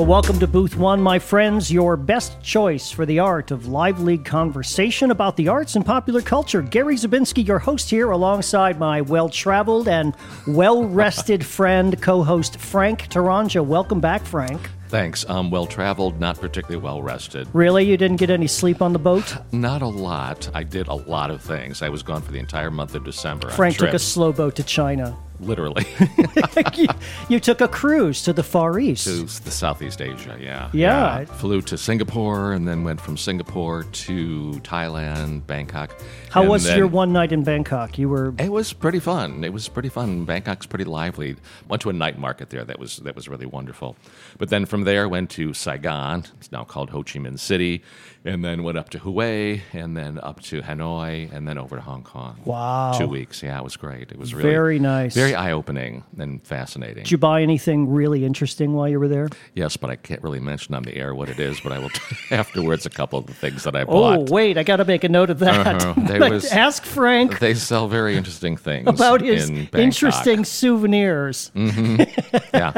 Well, welcome to Booth One, my friends, your best choice for the art of lively conversation about the arts and popular culture. Gary Zabinski, your host here, alongside my well traveled and well rested friend, co host Frank Taranja. Welcome back, Frank. Thanks. I'm um, well traveled, not particularly well rested. Really? You didn't get any sleep on the boat? Not a lot. I did a lot of things. I was gone for the entire month of December. Frank took a slow boat to China. Literally you, you took a cruise to the Far East. to the Southeast Asia. Yeah. Yeah. Flew to Singapore and then went from Singapore to Thailand, Bangkok. How and was then- your one night in Bangkok? You were It was pretty fun. It was pretty fun. Bangkok's pretty lively. Went to a night market there. That was that was really wonderful. But then from there went to Saigon. It's now called Ho Chi Minh City, and then went up to Hue, and then up to Hanoi, and then over to Hong Kong. Wow. Two weeks. Yeah, it was great. It was really Very nice. very eye opening and fascinating. Did you buy anything really interesting while you were there? yes, but I can't really mention on the air what it is. But I will you afterwards a couple of the things that I bought. Oh, wait, I got to make a note of that. Uh-huh. They was- Ask Frank They sell very interesting things about his in interesting souvenirs. yeah,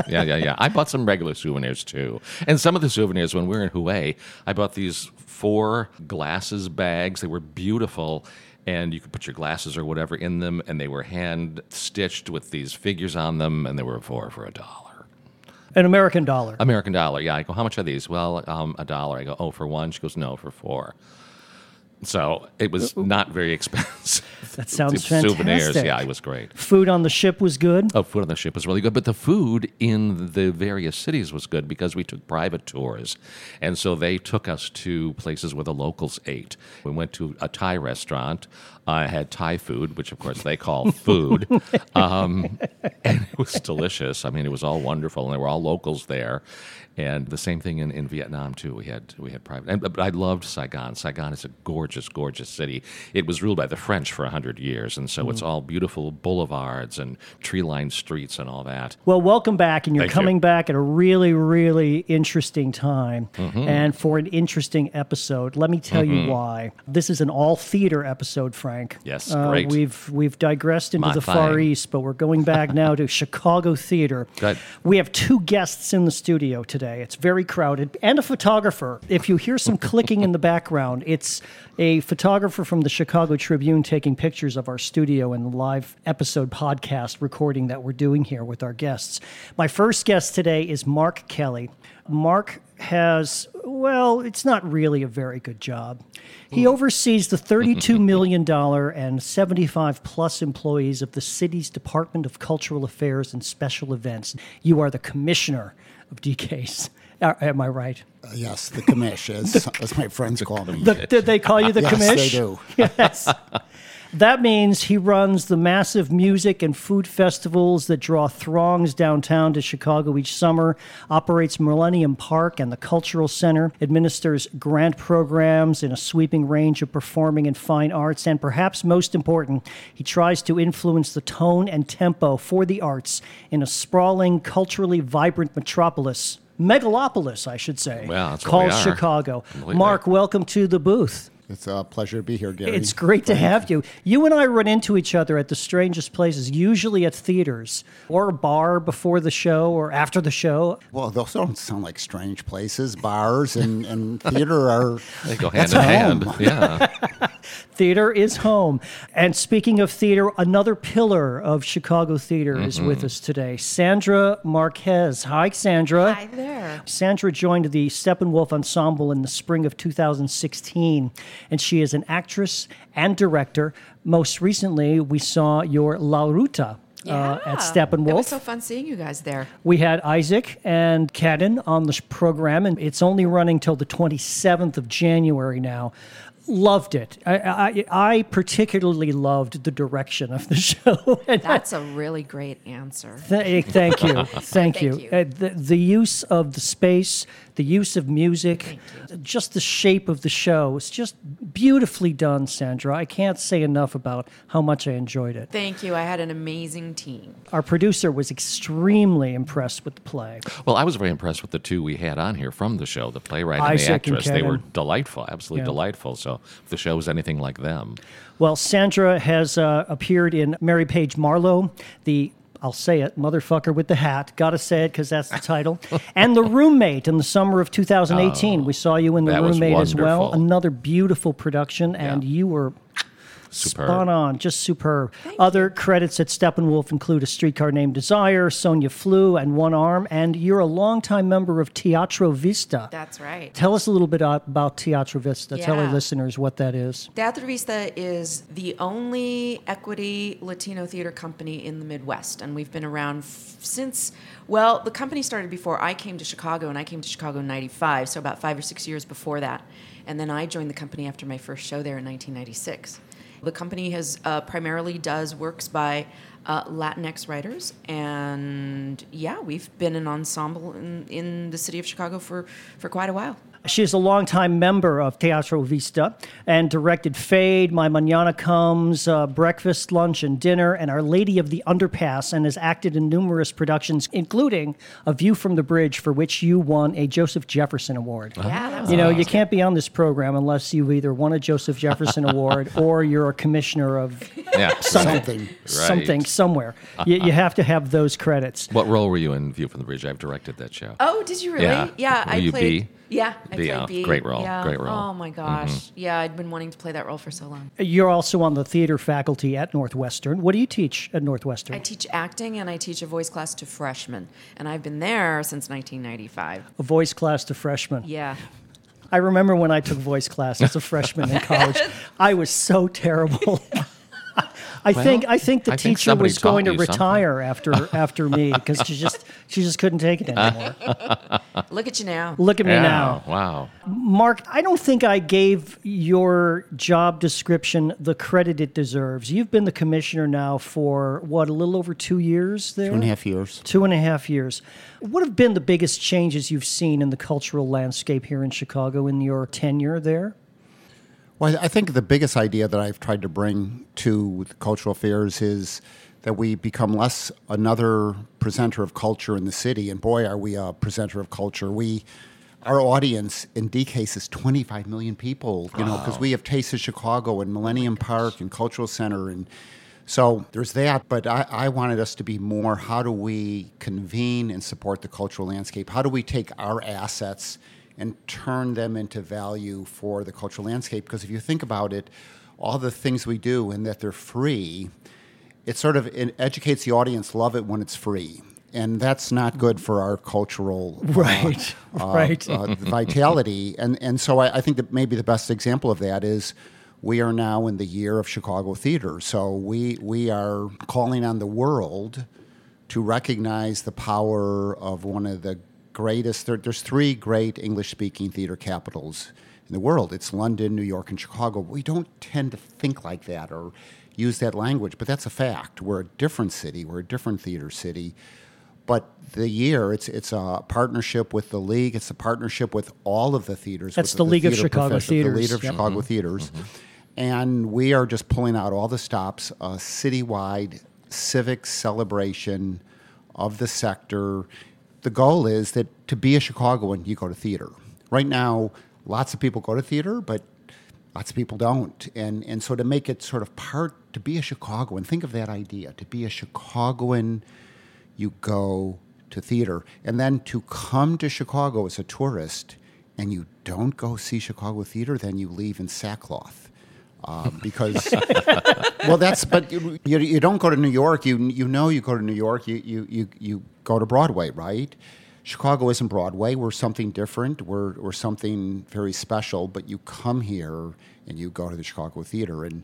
yeah, yeah, yeah. I bought some regular souvenirs too. And some of the souvenirs, when we were in Hue, I bought these four glasses bags. They were beautiful. And you could put your glasses or whatever in them, and they were hand stitched with these figures on them, and they were four for a dollar. An American dollar. American dollar, yeah. I go, how much are these? Well, um, a dollar. I go, oh, for one? She goes, no, for four. So it was not very expensive. That sounds Souvenirs, fantastic. yeah, it was great. Food on the ship was good. Oh, food on the ship was really good, but the food in the various cities was good because we took private tours, and so they took us to places where the locals ate. We went to a Thai restaurant. I had Thai food, which of course they call food, um, and it was delicious. I mean, it was all wonderful, and they were all locals there. And the same thing in, in Vietnam too. We had we had private, and, but I loved Saigon. Saigon is a gorgeous, gorgeous city. It was ruled by the French for hundred years, and so it's all beautiful boulevards and tree-lined streets and all that. Well, welcome back, and you're Thank you. coming back at a really, really interesting time Mm-hmm. and for an interesting episode. Let me tell you why. This is an all theater episode, Frank. Yes, Uh, great. We've we've digressed into My the Far. East, but we're going back now to Chicago theater. Good. We have two guests in the studio today. It's very crowded, and a photographer. If you hear some clicking in the background, it's a photographer from the Chicago Tribune taking pictures of our studio and the live episode podcast recording that we're doing here with our guests. My first guest today is Mark Kelly. Mark has, well, it's not really a very good job. He hmm. oversees the $32 million and 75 plus employees of the city's Department of Cultural Affairs and Special Events. You are the commissioner of DCASE. Uh, Am I right? Uh, yes, the commish, as, as my friends call me. The, did they call you the yes, commish? they do. Yes. That means he runs the massive music and food festivals that draw throngs downtown to Chicago each summer, operates Millennium Park and the Cultural Center, administers grant programs in a sweeping range of performing and fine arts, and perhaps most important, he tries to influence the tone and tempo for the arts in a sprawling, culturally vibrant metropolis. Megalopolis, I should say. Well, that's called. Chicago. Mark, welcome to the booth. It's a pleasure to be here, Gary. It's great to have you. You and I run into each other at the strangest places, usually at theaters or a bar before the show or after the show. Well, those don't sound like strange places. Bars and, and theater are. They go hand That's in hand. home. Yeah. Theater is home. And speaking of theater, another pillar of Chicago theater is mm-hmm. with us today, Sandra Marquez. Hi, Sandra. Hi there. Sandra joined the Steppenwolf Ensemble in the spring of 2016, and she is an actress and director. Most recently, we saw your La Ruta uh, at Steppenwolf. It was so fun seeing you guys there. We had Isaac and Cadden on the program, and it's only running till the 27th of January now. Loved it. I, I, I particularly loved the direction of the show. That's a really great answer. Th- thank you. Thank you. you. Uh, the, the use of the space, the use of music, just the shape of the show. It's just beautifully done, Sandra. I can't say enough about how much I enjoyed it. Thank you. I had an amazing team. Our producer was extremely impressed with the play. Well, I was very impressed with the two we had on here from the show, the playwright and Isaac the and actress. They were delightful, absolutely Yeah. delightful. So if the show was anything like them, Well, Sandra has uh, appeared in Mary Page Marlowe, the I'll say it, Motherfucker with the Hat. Gotta say it because that's the title. and The Roommate in the summer of 2018. we saw you in The Roommate as well. Another beautiful production, and you were Superb. Spot on, just superb. Other credits at Steppenwolf include A Streetcar Named Desire, Sonia Flew, and One Arm, and you're a longtime member of Teatro Vista. That's right. Tell us a little bit about Teatro Vista. Tell our listeners what that is. Teatro Vista is the only equity Latino theater company in the Midwest, and we've been around f- since. Well, the company started before I came to Chicago, and I came to Chicago in '95, so about five or six years before that. And then I joined the company after my first show there in 1996. The company has uh, primarily does works by uh, Latinx writers, and yeah, we've been an ensemble in, in the city of Chicago for, for quite a while. She is a longtime member of Teatro Vista and directed Fade, My Manana Comes, uh, Breakfast, Lunch, and Dinner, and Our Lady of the Underpass, and has acted in numerous productions, including A View from the Bridge, for which you won a Joseph Jefferson Award. Yeah, that was You know, you can't be on this program unless you've either won a Joseph Jefferson Award or you're a commissioner of Yeah. Something. something somewhere. You, you have to have those credits. What role were you in View from the Bridge? I've directed that show. Oh, did you really? Yeah. Were I you played. B? Yeah, I B, played oh, B. great role, Yeah. great role. Mm-hmm. Oh my gosh. Yeah, I'd been wanting to play that role for so long. You're also on the theater faculty at Northwestern. What do you teach at Northwestern? I teach acting and I teach a voice class to freshmen, and I've been there since 1995. a voice class to freshmen. Yeah. I remember when I took voice class as a freshman in college. I was so terrible. I think I think the I teacher somebody was going to taught something. retire after after me because she just she just couldn't take it anymore. Look at you now. Look at me Yeah. now. Wow. Mark, I don't think I gave your job description the credit it deserves. You've been the commissioner now for what, a little over two years there? Two and a half years. Two and a half years. What have been the biggest changes you've seen in the cultural landscape here in Chicago in your tenure there? Well, I think the biggest idea that I've tried to bring to cultural affairs is that we become less another presenter of culture in the city. And boy, are we a presenter of culture. We, our audience in DCASE is 25 million people, you know, because we have Taste of Chicago and Millennium oh Park and Cultural Center. And so there's that. But I, I wanted us to be more how do we convene and support the cultural landscape? How do we take our assets and turn them into value for the cultural landscape. Because if you think about it, all the things we do and that they're free, it sort of it educates the audience, love it when it's free. And that's not good for our cultural uh, Right, right. uh, vitality. And, and so I, I think that maybe the best example of that is we are now in the year of Chicago theater. So we, we are calling on the world to recognize the power of one of the greatest. There, there's three great English speaking theater capitals in the world it's London, New York, and Chicago. We don't tend to think like that or use that language, but that's a fact. We're a different city, we're a different theater city. But the year, it's it's a partnership with the league. It's a partnership with all of the theaters. That's with the League of theater Chicago Theaters. The League of Yep. Chicago mm-hmm. Theaters, mm-hmm. and we are just pulling out all the stops. A citywide civic celebration of the sector. The goal is that to be a Chicagoan, you go to theater. Right now, lots of people go to theater, but lots of people don't. And and so to make it sort of part to be a Chicagoan, think of that idea. To be a Chicagoan, you go to theater. And then to come to Chicago as a tourist and you don't go see Chicago theater, then you leave in sackcloth. Um, because well that's but you, you, don't go to New York. You you know you go to New York. You, you, you, you go to Broadway right? Chicago isn't Broadway. We're something different. We're, we're something very special but you come here and you go to the Chicago Theater and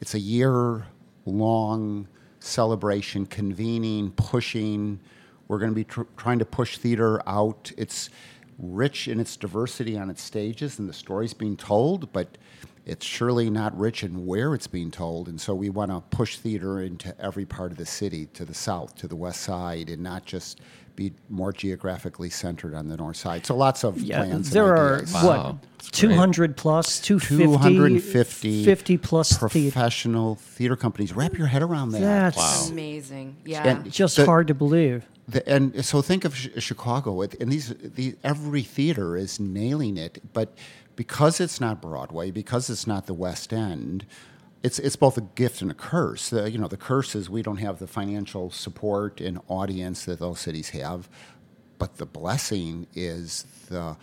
it's a year long celebration convening pushing. We're going to be tr- trying to push theater out. It's rich in its diversity on its stages and the stories being told but it's surely not rich in where it's being told. And so we want to push theater into every part of the city, to the south, to the west side, and not just be more geographically centered on the north side. So lots of Yeah, plans. there and are ideas. Wow. what That's two great. plus, 250, 250 50 plus professional theater companies. Wrap your head around that. That's Amazing. Yeah. And just the- hard to believe. The, and so think of Ch- Chicago, and these, the every theater is nailing it, but because it's not Broadway, because it's not the West End, it's it's both a gift and a curse. The, you know, the curse is we don't have the financial support and audience that those cities have, but the blessing is the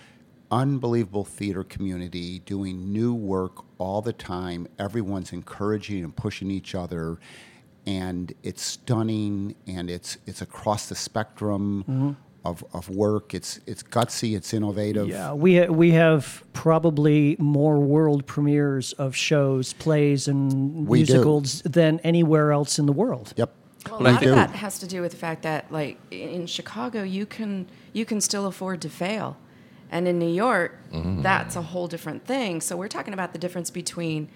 unbelievable theater community doing new work all the time. Everyone's encouraging and pushing each other, and it's stunning. And it's it's across the spectrum mm-hmm. Of, of work. It's it's gutsy. It's innovative. Yeah, we we have probably more world premieres of shows, plays, and We do. musicals than anywhere else in the world. Yep. Well, a We lot do. of that has to do with the fact that, like in Chicago, you can you can still afford to fail, and in New York, mm-hmm. that's a whole different thing. So we're talking about the difference between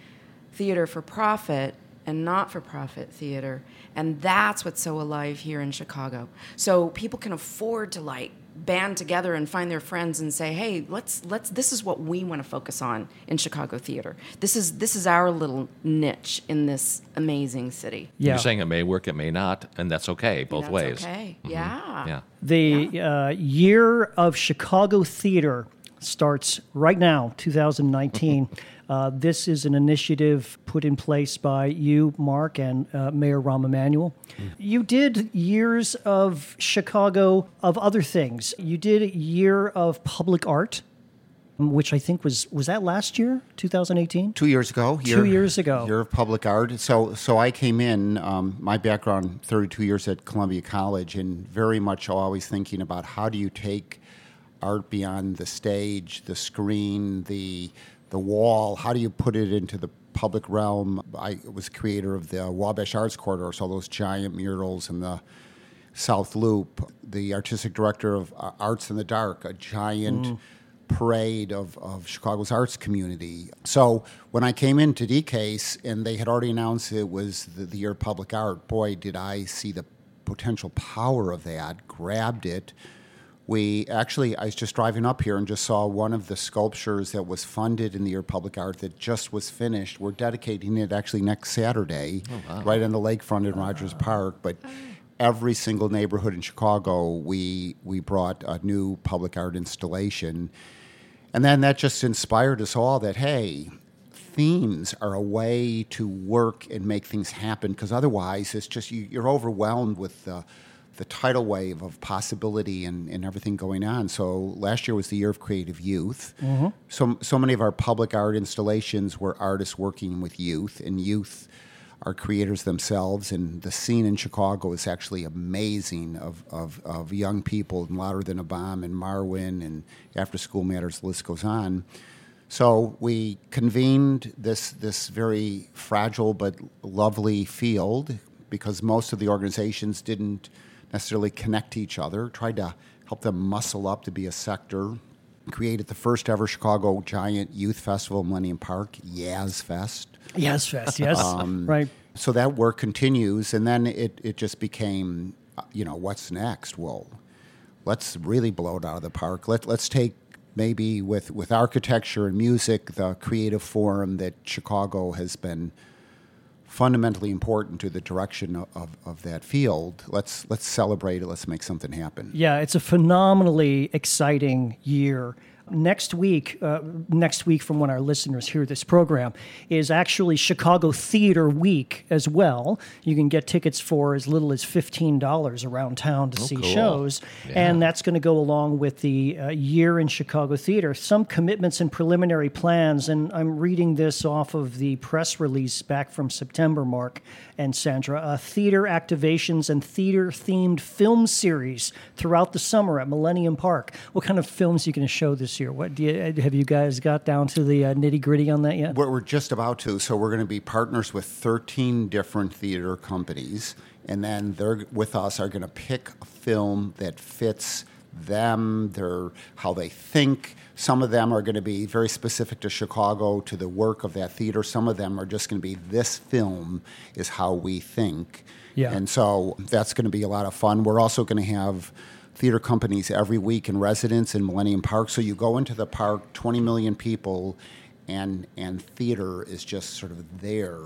theater for profit and not for profit theater, and that's what's so alive here in Chicago. So people can afford to like band together and find their friends and say, "Hey, let's let's this is what we want to focus on in Chicago theater. This is this is our little niche in this amazing city." Yeah, You're saying it may work, it may not, and that's okay both That's ways. Okay. Yeah. Yeah. The uh, year of Chicago theater starts right now, 2019. uh, this is an initiative put in place by you, Mark, and uh, Mayor Rahm Emanuel. You did years of Chicago of other things. You did a year of public art, which I think was was that last year, 2018. Two years ago. Two years ago. Year of public art. So, so I came in. Um, my background, 32 years at Columbia College, and very much always thinking about how do you take art beyond the stage, the screen, the the wall. How do you put it into the public realm? I was creator of the Wabash Arts Corridor, so those giant murals in the South Loop, the artistic director of uh, Arts in the Dark, a giant parade of, of Chicago's arts community. So when I came into DCASE and they had already announced it was the, the year of public art, boy, did I see the potential power of that, grabbed it. We actually, I was just driving up here and just saw one of the sculptures that was funded in the year of public art that just was finished. We're dedicating it actually next Saturday, oh, right on the lakefront in Rogers Park. But every single neighborhood in Chicago, we we brought a new public art installation, and then that just inspired us all that hey, themes are a way to work and make things happen because otherwise it's just you, you're overwhelmed with the the tidal wave of possibility and, and everything going on. So last year was the year of creative youth. Mm-hmm. So so many of our public art installations were artists working with youth and youth are creators themselves and the scene in Chicago is actually amazing of, of, of young people and Louder Than a Bomb and Marwen and After School Matters, the list goes on. So we convened this this very fragile but lovely field because most of the organizations didn't necessarily connect to each other. Tried to help them muscle up to be a sector. Created the first ever Chicago Giant Youth Festival, in Millennium Park, Yaz Fest. Yes, fast. Yes, right. So that work continues, and then it, it just became, you know, what's next? Well, let's really blow it out of the park. Let, let's take maybe with, with architecture and music, the creative forum that Chicago has been fundamentally important to the direction of, of, that field. Let's, let's celebrate it. Let's make something happen. Yeah, it's a phenomenally exciting year. Next week, uh, next week from when our listeners hear this program, is actually Chicago Theater Week as well. You can get tickets for as little as fifteen dollars around town to see cool. shows, and that's going to go along with the uh, year in Chicago theater. Some commitments and preliminary plans, and I'm reading this off of the press release back from September, Mark and Sandra. Uh, theater activations and theater themed film series throughout the summer at Millennium Park. What kind of films are you going to show this year? What do you, have you guys got down to the uh, nitty gritty on that yet? We're, we're just about to. So we're going to be partners with 13 different theater companies, and then they're with us are going to pick a film that fits them, their how they think. Some of them are going to be very specific to Chicago, to the work of that theater. Some of them are just going to be this film is how we think. Yeah. And so that's going to be a lot of fun. We're also going to have theater companies every week in residence in Millennium Park. So you go into the park, 20 million people, and and theater is just sort of there.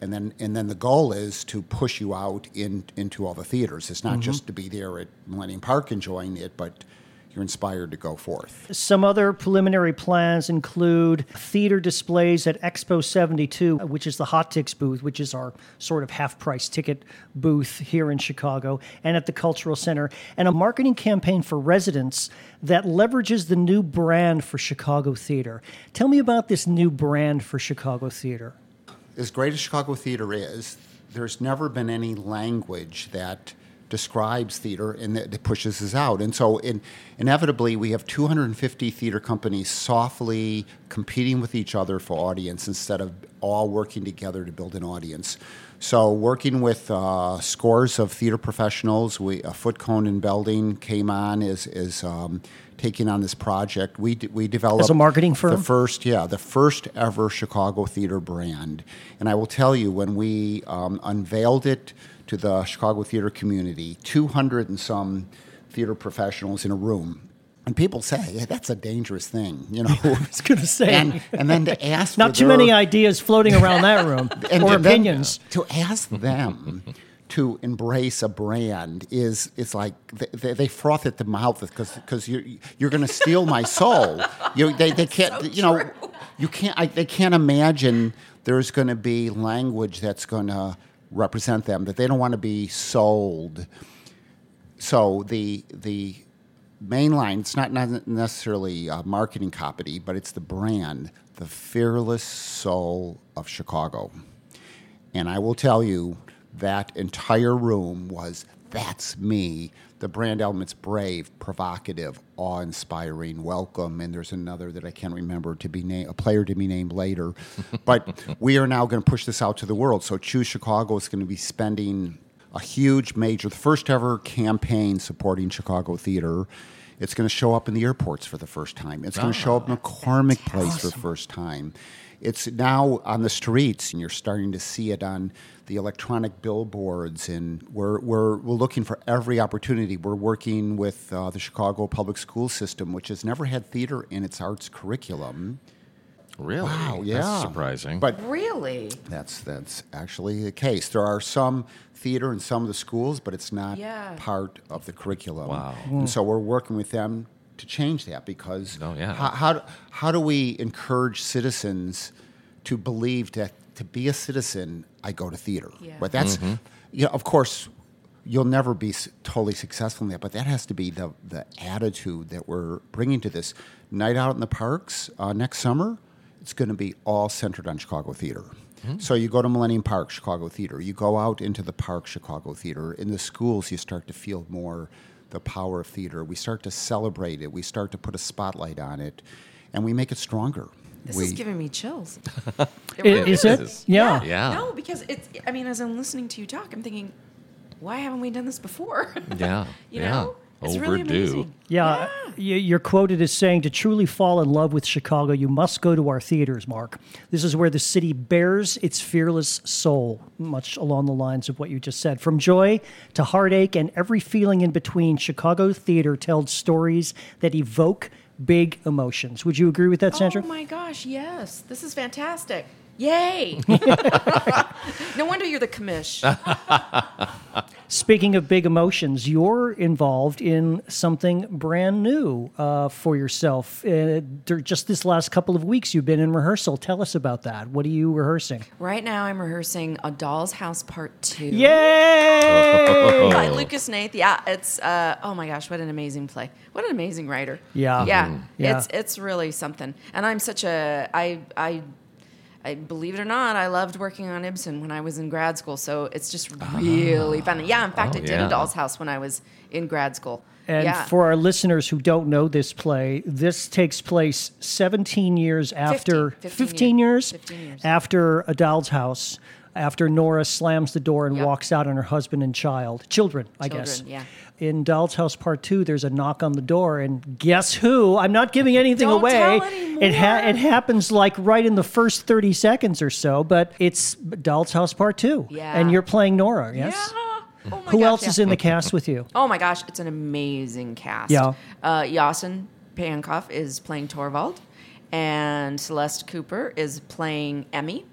And then and then the goal is to push you out in, into all the theaters. It's not mm-hmm. just to be there at Millennium Park enjoying it, but you're inspired to go forth. Some other preliminary plans include theater displays at Expo 72, which is the Hot Tix booth, which is our sort of half price ticket booth here in Chicago, and at the Cultural Center, and a marketing campaign for residents that leverages the new brand for Chicago theater. Tell me about this new brand for Chicago theater. As great as Chicago theater is, there's never been any language that describes theater and that, that pushes us out. And so, in, inevitably, we have 250 theater companies softly competing with each other for audience instead of all working together to build an audience. So, working with uh, scores of theater professionals, we uh, Foote Cone and Belding came on as, as um, taking on this project. We d- we developed As a marketing firm? the first yeah the first ever Chicago theater brand, and I will tell you when we um, unveiled it to the Chicago theater community, 200 and some theater professionals in a room. And people say, hey, that's a dangerous thing, you know. I was going to say. and, and then to ask not too their- many ideas floating around that room and or opinions. to ask them to embrace a brand is it's like they, they, froth at the mouth because because you're you're going to steal my soul. You they, they can't you know you can't I, they can't imagine there's going to be language that's going to represent them that they don't want to be sold. So the the main line it's not, not necessarily a marketing copy, but it's the brand, the fearless soul of Chicago. And I will tell you, that entire room was that's me. The brand element's brave, provocative, awe inspiring, welcome. And there's another that I can't remember to be named, a player to be named later. but we are now going to push this out to the world. So Choose Chicago is going to be spending a huge major, the first ever campaign supporting Chicago theater. It's going to show up in the airports for the first time. It's going to show up in ah, McCormick Place for the first time. It's now on the streets, and you're starting to see it on the electronic billboards. And we're, we're, we're looking for every opportunity. We're working with uh, the Chicago public school system, which has never had theater in its arts curriculum. Really? Wow, yeah. That's surprising. But Really? that's that's actually the case. There are some theater in some of the schools, but it's not Yeah. part of the curriculum. Wow. And so we're working with them to change that because Oh, yeah. how, how, how do we encourage citizens to believe that to be a citizen, I go to theater? Yeah. But that's, you know, of course, you'll never be totally successful in that, but that has to be the, the attitude that we're bringing to this. Night out in the parks uh, next summer, it's going to be all centered on Chicago theater. So you go to Millennium Park, Chicago Theater. You go out into the park, Chicago Theater. In the schools, you start to feel more the power of theater. We start to celebrate it. We start to put a spotlight on it, and we make it stronger. This we, is giving me chills. It I- really is it? is. Yeah. Yeah. No, because it's. I mean, as I'm listening to you talk, I'm thinking, why haven't we done this before? Yeah, you yeah. know, it's really Overdue. amazing. Yeah, uh, y- you're quoted as saying to truly fall in love with Chicago, you must go to our theaters, Mark. This is where the city bears its fearless soul, much along the lines of what you just said. From joy to heartache and every feeling in between, Chicago theater tells stories that evoke big emotions. Would you agree with that, Sandra? Oh my gosh, yes. This is fantastic. Yay. no wonder you're the commish. Speaking of big emotions, you're involved in something brand new uh, for yourself. Uh, just this last couple of weeks, you've been in rehearsal. Tell us about that. What are you rehearsing? right now, I'm rehearsing A Doll's House Part 2. Yay! By Lucas Hnath. Yeah, it's uh, oh my gosh, what an amazing play. What an amazing writer. Yeah. Yeah. Mhm. Yeah. It's it's really something. And I'm such a I I I believe it or not, I loved working on Ibsen when I was in grad school. So it's just ah. really fun. Yeah, in fact, Oh, I did yeah. a doll's house when I was in grad school. And yeah. for our listeners who don't know this play, this takes place 17 years after 15 15 years, 15 years. after a doll's house, after Nora slams the door and Yep. walks out on her husband and child, children, I guess. Yeah. In Doll's House Part Two, there's a knock on the door, and guess who? I'm not giving anything Don't away. It ha- it happens like right in the first 30 seconds or so, but it's Doll's House Part Two, Yeah. and you're playing Nora. Yes. Yeah. Oh Who gosh, else yeah. is in the cast with you? Oh my gosh, it's an amazing cast. Yeah. Uh, Yasen Peyankov is playing Torvald, and Celeste Cooper is playing Emmy,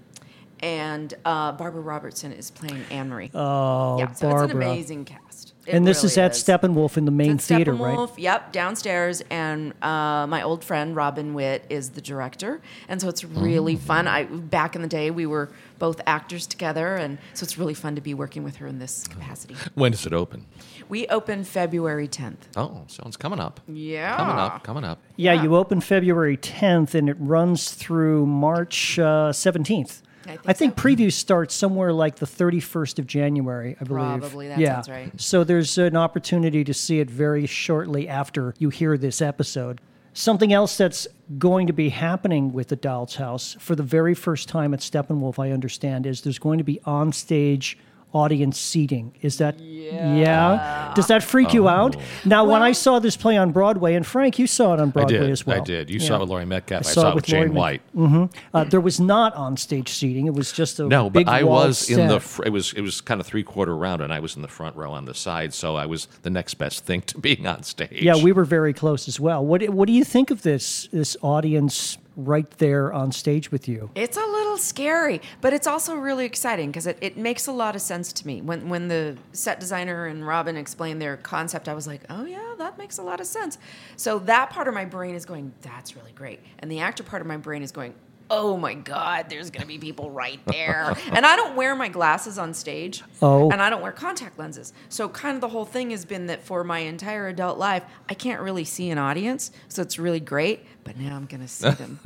and uh, Barbara Robertson is playing Anne Marie. Oh, yeah, so Barbara. it's an amazing cast. It and this is really at Steppenwolf in the main It's theater, Steppenwolf, right? Yep, downstairs, and uh, my old friend Robin Witt is the director, and so it's really Mm. fun. I back in the day we were both actors together, and so it's really fun to be working with her in this capacity. When does it open? We open February 10th. Oh, so it's coming up. Yeah, Coming up, coming up. Yeah, Yeah. you open February 10th and it runs through March uh, 17th. I think I think so. previews start somewhere like the 31st of January, I believe. Probably, that yeah. sounds right. So there's an opportunity to see it very shortly after you hear this episode. Something else that's going to be happening with the Doll's House for the very first time at Steppenwolf, I understand, is there's going to be on-stage audience seating. Is that yeah? Does that freak you out? Now, when I saw this play on Broadway, and Frank, you saw it on I Broadway did. as well. I did. You Yeah. saw it with Laurie Metcalf. I, saw saw, it it with Jane Laurie White. Uh, there was not on-stage seating. It was just a No, big but I was in the. Fr- it was it was kind of three quarter round, and I was in the front row on the side, so I was the next best thing to being on stage. Yeah, we were very close as well. What What do you think of this this audience right there on stage with you? It's a little scary, but it's also really exciting because it, it makes a lot of sense to me. When when the set designer and Robin explained their concept, I was like, oh yeah, that makes a lot of sense. So that part of my brain is going, that's really great. And the actor part of my brain is going, oh my God, there's going to be people right there. and I don't wear my glasses on stage. Oh. And I don't wear contact lenses. So kind of the whole thing has been that for my entire adult life, I can't really see an audience. So it's really great. But now I'm going to see them.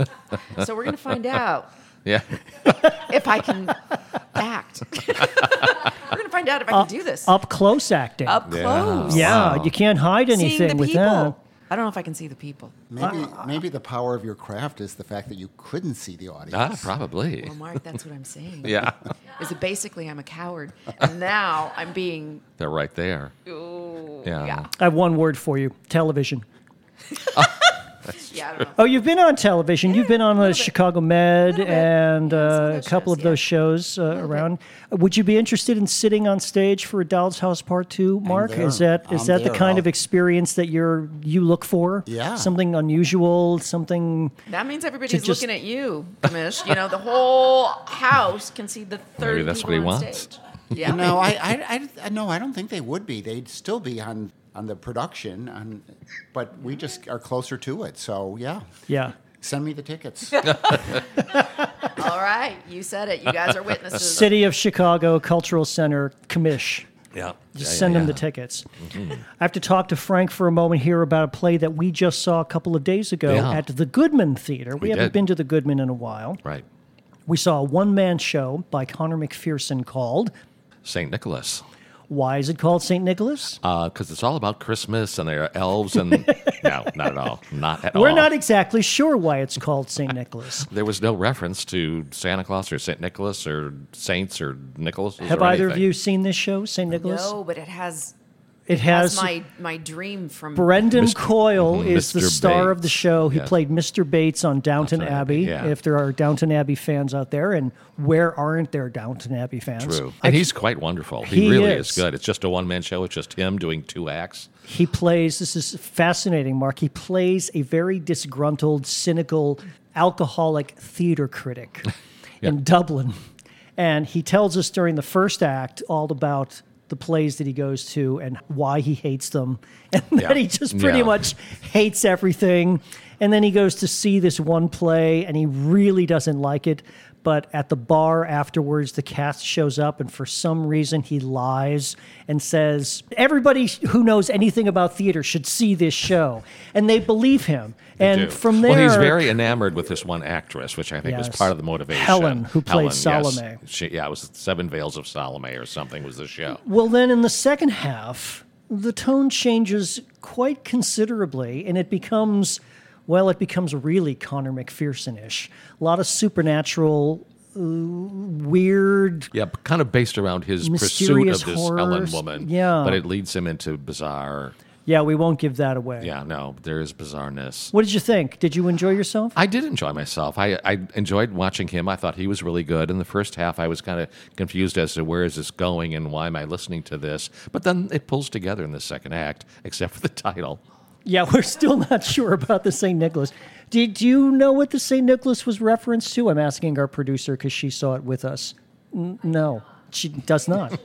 so we're going to find out yeah. if I can act. We're going to find out if I can do this Up close acting. up Yeah. close. yeah, you can't hide anything with people. that. I don't know if I can see the people. Maybe maybe the power of your craft is the fact that you couldn't see the audience. Ah, probably. Well, Mark, that's what I'm saying. Yeah, Is that basically I'm a coward, and now I'm being. they're right there. Ooh, Yeah. yeah, I have one word for you: television. Yeah. I don't know. Oh, you've been on television. you've been on the Chicago Med Little and Yeah, some of uh, a couple shows, of those yeah. shows uh, around. Would you be interested in sitting on stage for a Doll's House Part Two, Mark? Is that is I'm that the kind of I'll- experience that you're you look for? Yeah. something unusual, something. That means everybody's just- looking at you, commish. You know, the whole house can see the thirty Maybe that's what he wants. stage. Yeah. No, I, I, I, no, I don't think they would be. They'd still be on on the production, on, but we just are closer to it. So yeah, Yeah. send me the tickets. All right, you said it. You guys are witnesses. City of Chicago Cultural Center Commish. Yeah. Just send them the tickets. Mm-hmm. I have to talk to Frank for a moment here about a play that we just saw a couple of days ago Yeah. at the Goodman Theater. We, We haven't did. been to the Goodman in a while. Right. We saw a one man show by Conor McPherson called St. Nicholas. Why is it called St. Nicholas? Uh, because it's all about Christmas and there are elves and. no, not at all. Not at We're all. not exactly sure why it's called St. Nicholas. There was no reference to Santa Claus or St. Nicholas or saints or Nicholas. Have or either of you seen this show, St. Nicholas? No, but it has. It That's has my my dream from. Brendan Mr. Coyle Mhm, is the Mr. star of the show. He Yes. played Mr. Bates on Downton Downton Abbey. Abbey, yeah. If there are Downton Abbey fans out there, and where aren't there Downton Abbey fans? True. I And he's quite wonderful. He, He really is. is. good. It's just a one man show. It's just him doing two acts. He plays, this is fascinating, Mark. He plays a very disgruntled, cynical, alcoholic theater critic in Dublin. And he tells us during the first act all about the plays that he goes to and why he hates them. And Yeah. that he just pretty Yeah. much hates everything. And then he goes to see this one play and he really doesn't like it. But at the bar afterwards, the cast shows up, and for some reason, he lies and says, Everybody who knows anything about theater should see this show. And they believe him. and do. from there. well, he's very enamored with this one actress, which I think Yes. was part of the motivation. Helen, who played Helen, yes. Salome. She, yeah, it was Seven Veils of Salome or something was the show. Well, then in the second half, the tone changes quite considerably, and it becomes, well, it becomes really Conor McPherson ish. A lot of supernatural, uh, weird. Yeah, kind of based around his pursuit of this horrors. woman. Yeah. But it leads him into bizarre. Yeah, we won't give that away. Yeah, no, there is bizarreness. What did you think? Did you enjoy yourself? I did enjoy myself. I, I enjoyed watching him. I thought he was really good. In the first half, I was kind of confused as to where is this going and why am I listening to this. But then it pulls together in the second act, except for the title. Yeah, we're still not sure about the St. Nicholas. Did you know what the St. Nicholas was referenced to? I'm asking our producer because she saw it with us. N- no, she does not.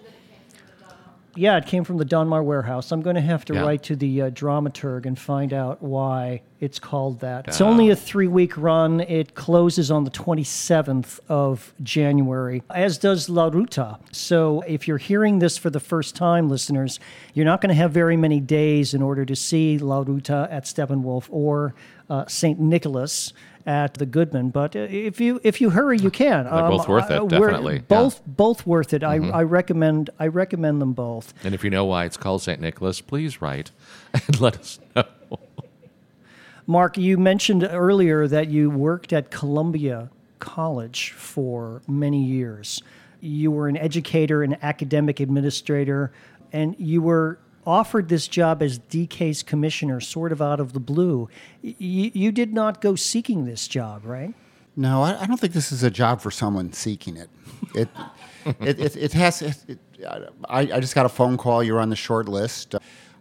Yeah, it came from the Donmar warehouse. I'm going to have to Yeah. write to the uh, dramaturg and find out why it's called that. It's Ah. only a three week run. It closes on the 27th of January, as does La Ruta. So if you're hearing this for the first time, listeners, you're not going to have very many days in order to see La Ruta at Steppenwolf or uh, St. Nicholas at the Goodman. But if you if you hurry, you can. They're both um, worth it, definitely, yeah. Both both worth it. I, mm-hmm. I recommend I recommend them both. And if you know why it's called St. Nicholas, please write and let us know. Mark, you mentioned earlier that you worked at Columbia College for many years. You were an educator, an academic administrator, and you were offered this job as DCASE commissioner sort of out of the blue. Y- you, did not go seeking this job, right? No, I, I don't think this is a job for someone seeking it. It it, it, it has. It, I, I just got a phone call. You're on the short list.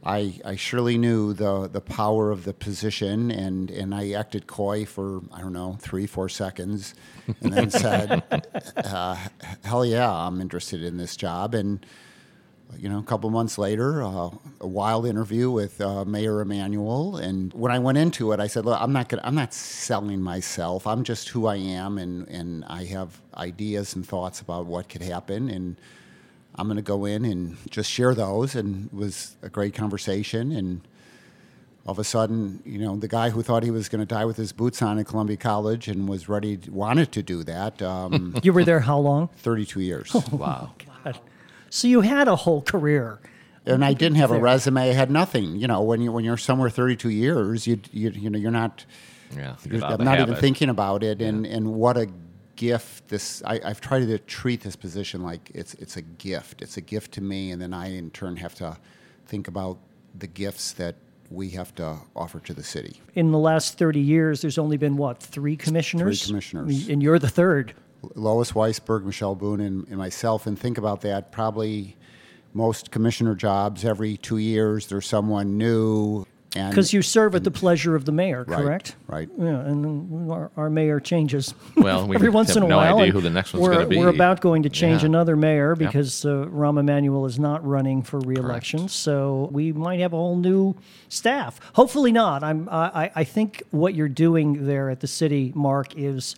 I, I surely knew the, the power of the position, and, and I acted coy for I don't know three four seconds, and then said, uh, "Hell yeah, I'm interested in this job." And you know, a couple months later, uh, a wild interview with uh, Mayor Emanuel, and when I went into it, I said, "Look, I'm not gonna, I'm not selling myself. I'm just who I am, and and I have ideas and thoughts about what could happen, and I'm going to go in and just share those." And it was a great conversation, and all of a sudden, you know, the guy who thought he was going to die with his boots on at Columbia College and was ready, wanted to do that. Um, You were there how long? 32 years. Wow. So you had a whole career. and I didn't have a resume. I had nothing. You know, when you when you're somewhere 32 years, you you, you know you're not. Yeah. You're, I'm the not even habit. thinking about it, and and what a gift this. I, I've tried to treat this position like it's it's a gift. It's a gift to me, and then I in turn have to think about the gifts that we have to offer to the city. In the last 30 years, there's only been what, three commissioners? Three commissioners. And you're the third. Lois Weisberg, Michelle Boone, and, and myself, and think about that. Probably most commissioner jobs every two years, there's someone new. Because you serve at the pleasure of the mayor, Right, correct? right. Yeah, and our, our mayor changes Well, we every have once in a no while. idea and who the next one's we're, gonna be. We're about going to change Yeah. another mayor because uh, Rahm Emanuel is not running for reelection. So we might have a whole new staff. Hopefully not. I'm. I, I think what you're doing there at the city, Mark, is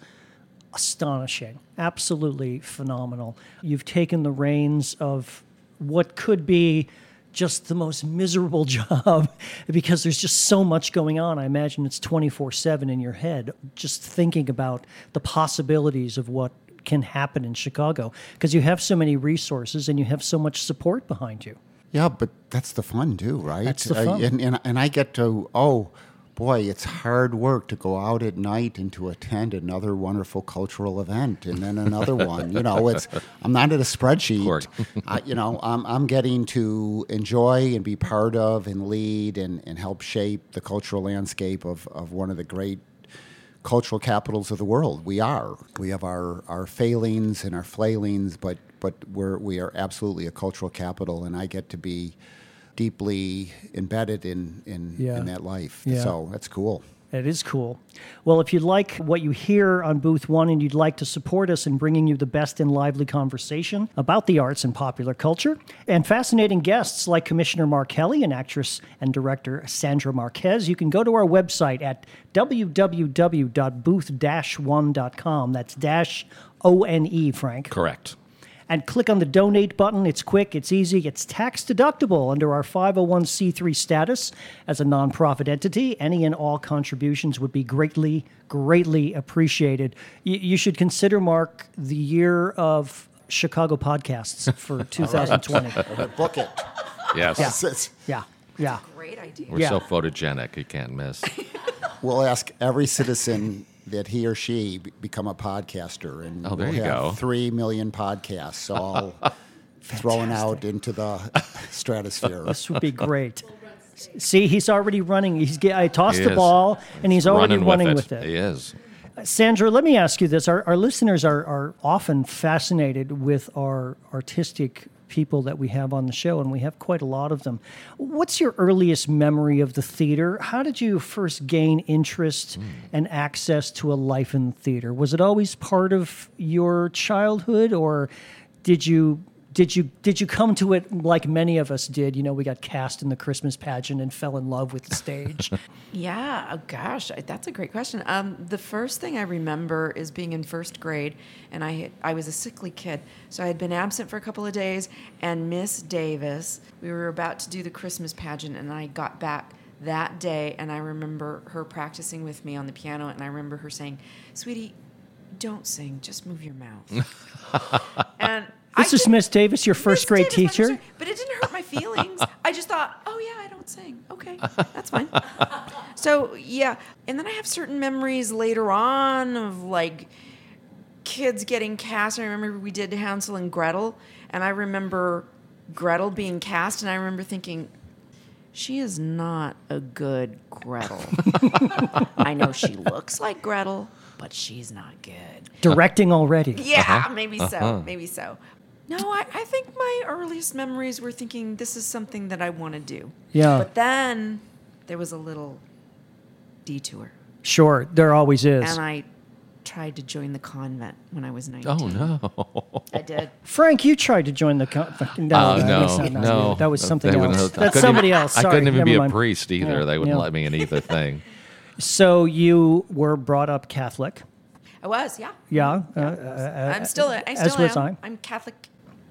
astonishing. Absolutely phenomenal. You've taken the reins of what could be just the most miserable job because there's just so much going on. I imagine it's 24 7 in your head, just thinking about the possibilities of what can happen in Chicago because you have so many resources and you have so much support behind you. Yeah, but that's the fun too, right? That's the Uh, fun. and, and and I get to oh boy, it's hard work to go out at night and to attend another wonderful cultural event and then another one. You know, it's I'm not at a spreadsheet. I, you know, I'm I'm getting to enjoy and be part of and lead and, and help shape the cultural landscape of, of one of the great cultural capitals of the world. We are. We have our, our failings and our flailings, but but we're we are absolutely a cultural capital, and I get to be deeply embedded in in, Yeah. in that life. Yeah. So that's cool. It is cool. Well, if you like what you hear on Booth One and you'd like to support us in bringing you the best in lively conversation about the arts and popular culture, and fascinating guests like Commissioner Mark Kelly and actress and director Sandra Marquez, you can go to our website at www.booth-one.com. That's dash O N E, Frank Correct. And click on the donate button. It's quick, it's easy, it's tax deductible under our 501c3 status as a nonprofit entity. Any and all contributions would be greatly, greatly appreciated. Y- you should consider, Mark, the year of Chicago podcasts for 2020. Book it. Yes. It's- it's- Yeah, yeah. Great idea. We're Yeah. so photogenic, you can't miss. We'll ask every citizen that he or she become a podcaster, and Oh, there we'll you have go. three million podcasts all thrown out into the stratosphere. This would be great. See, he's already running. He's get, I tossed He the is. ball, and he's already Running, running with with it. it. He is. Sandra, let me ask you this. Our, our listeners are, are often fascinated with our artistic people that we have on the show, and we have quite a lot of them. What's your earliest memory of the theater? How did you first gain interest hmm. and access to a life in the theater? Was it always part of your childhood, or did you did you did you come to it like many of us did? You know, we got cast in the Christmas pageant and fell in love with the stage. Yeah, oh gosh, I- that's a great question. Um, the first thing I remember is being in first grade, and I I was a sickly kid, so I had been absent for a couple of days. And Miss Davis, we were about to do the Christmas pageant, and I got back that day, and I remember her practicing with me on the piano, and I remember her saying, "Sweetie, don't sing, just move your mouth." and This is Miss Davis, your first Miss grade Davis, my teacher? first But it didn't hurt my feelings. I just thought, oh yeah, I don't sing. Okay, that's fine. so yeah, and then I have certain memories later on of like kids getting cast. I remember we did Hansel and Gretel, and I remember Gretel being cast, and I remember thinking. She is not a good Gretel. I know she looks like Gretel, but she's not good. Directing already. Yeah, uh-huh. maybe so. Uh-huh. Maybe so. No, I, I think my earliest memories were thinking this is something that I want to do. Yeah. But then there was a little detour, Sure, there always is. and I tried to join the convent when I was 19. Oh no! I did. Frank, you tried to join the. convent. no, Oh that no! was not- not no, that was something They else. have- That's couldn't somebody even- else. I Sorry, couldn't even never be a priest either. Yeah, they wouldn't yeah. let me in either thing. So you were brought up Catholic, I was, yeah. yeah? Uh, uh, I'm still, I as still was am. I. I'm Catholic.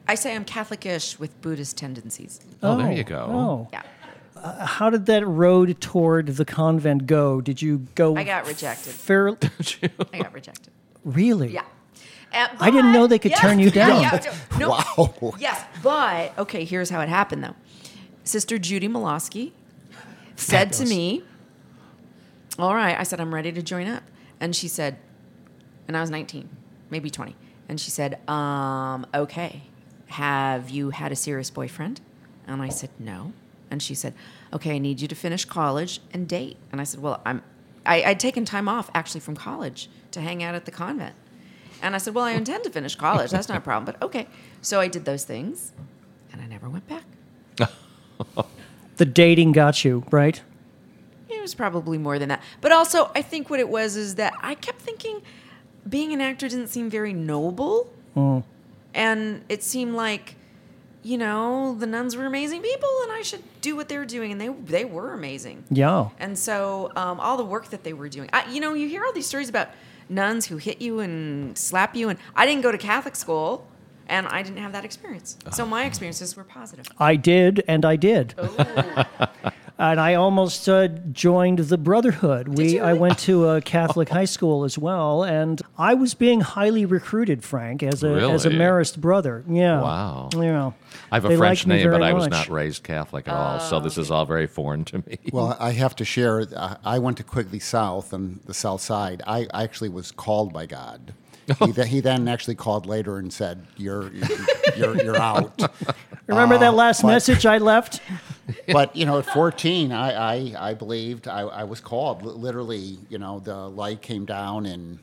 I say I'm Catholic-ish with Buddhist tendencies. Oh, there you go. Oh, Yeah. how did that road toward the convent go? Did you go? I got rejected. Fair, I got rejected. really? Yeah. Uh, I didn't know they could yes, turn you yeah, down. yeah, no, Wow. Yes, but okay, here's how it happened though. Sister Judy Molosky said to me, All right, I said, I'm ready to join up. And she said, and I was 19, maybe 20. And she said, um, okay, have you had a serious boyfriend? And I said, no. And she said, okay, I need you to finish college and date. And I said, well, I'm, I, I'd taken time off actually from college to hang out at the convent. And I said, well, I intend to finish college. That's not a problem, but okay. So I did those things and I never went back. The dating got you right. It was probably more than that. But also, I think what it was is that I kept thinking being an actor didn't seem very noble. Mm. And it seemed like, you know, the nuns were amazing people and I should do what they were doing. And they, they were amazing. Yeah. And so um, all the work that they were doing, I, you know, you hear all these stories about nuns who hit you and slap you. And I didn't go to Catholic school and I didn't have that experience. So my experiences were positive. I did, and I did. Oh. and I almost uh, joined the Brotherhood. We you I went to a Catholic high school as well, and I was being highly recruited, Frank, as a as a Marist brother. Yeah. Wow. Yeah. I have a They French me name, but very I was much. not raised Catholic at all, so this is all very foreign to me. Well, I have to share. I- I went to Quigley South on the south side. I I actually was called by God. He, th- he then actually called later and said, "You're you're you're out." Remember that last but- message I left? But you know, at 14, I I, I believed I, I was called. Literally, you know, the light came down and,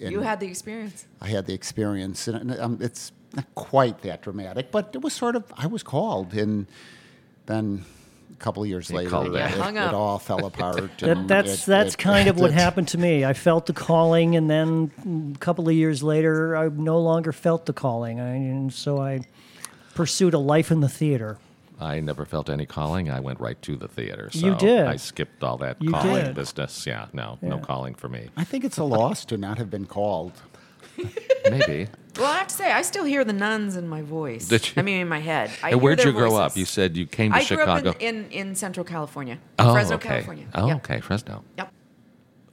and You had the experience. I had the experience, and um, it's not quite that dramatic, but it was sort of. I was called, and then a couple of years later, called it, back. it, all fell apart. That, that's it- that's it- kind of what happened to me. I felt the calling, and then a couple of years later, I no longer felt the calling, I, and so I pursued a life in the theater. I never felt any calling. I went right to the theater. So You did. I skipped all that You calling did. business. Yeah, no, no calling for me. I think it's a loss to not have been called. Maybe. Well, I have to say, I still hear the nuns in my voice. Did you? I mean, in my head. I and where'd you grow up? You said you came to I Chicago. grew up in, in, in Central California, oh, Fresno, okay. California. Oh, Yep. okay, Fresno. Yep.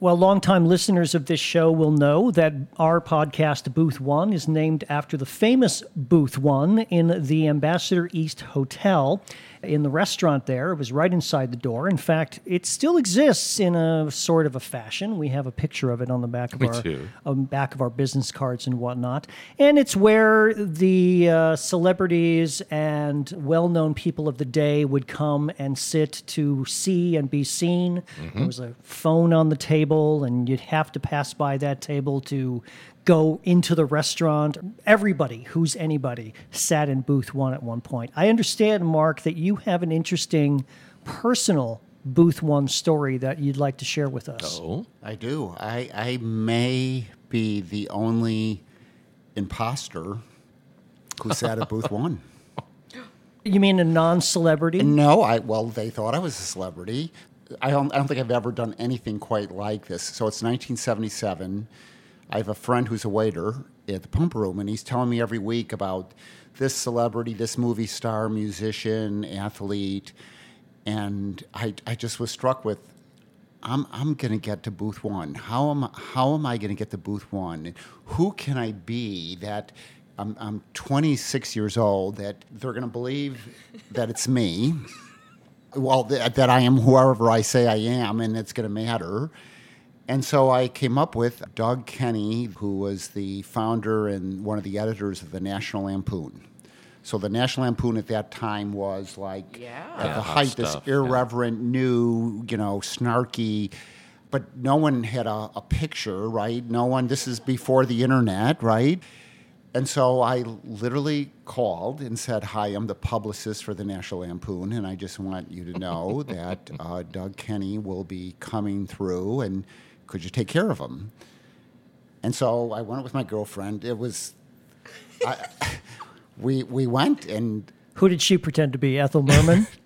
Well, longtime listeners of this show will know that our podcast, Booth One, is named after the famous Booth One in the Ambassador East Hotel. In the restaurant there, it was right inside the door. In fact, it still exists in a sort of a fashion. We have a picture of it on the back of We our um, back of our business cards and whatnot. And it's where the uh, celebrities and well known people of the day would come and sit to see and be seen. There was a phone on the table, and you'd have to pass by that table to go into the restaurant. Everybody who's anybody sat in booth one at one point. I understand, Mark, that you have an interesting personal booth one story that you'd like to share with us. Oh, I do. I, I may be the only imposter who sat at booth one. You mean a non-celebrity? No, I well, they thought I was a celebrity. I don't, I don't think I've ever done anything quite like this. So it's 1977. I have a friend who's a waiter at the pump room, and he's telling me every week about this celebrity, this movie star, musician, athlete, and I, I just was struck with. I'm, I'm going to get to booth one. How am, how am I going to get to booth one? Who can I be that I'm, I'm 26 years old that they're going to believe that it's me? well, th- that I am whoever I say I am, and it's going to matter. And so I came up with Doug Kenney, who was the founder and one of the editors of the National Lampoon. So the National Lampoon at that time was like Yeah. at the hot height, this stuff, yeah. irreverent, new, you know, snarky. But no one had a, a picture, right? No one. This is before the internet, right? And so I literally called and said, Hi, I'm the publicist for the National Lampoon, and I just want you to know that uh, Doug Kenney will be coming through, and could you take care of him? And so I went with my girlfriend. It was, I, we, we went, and Who did she pretend to be? Ethel Merman?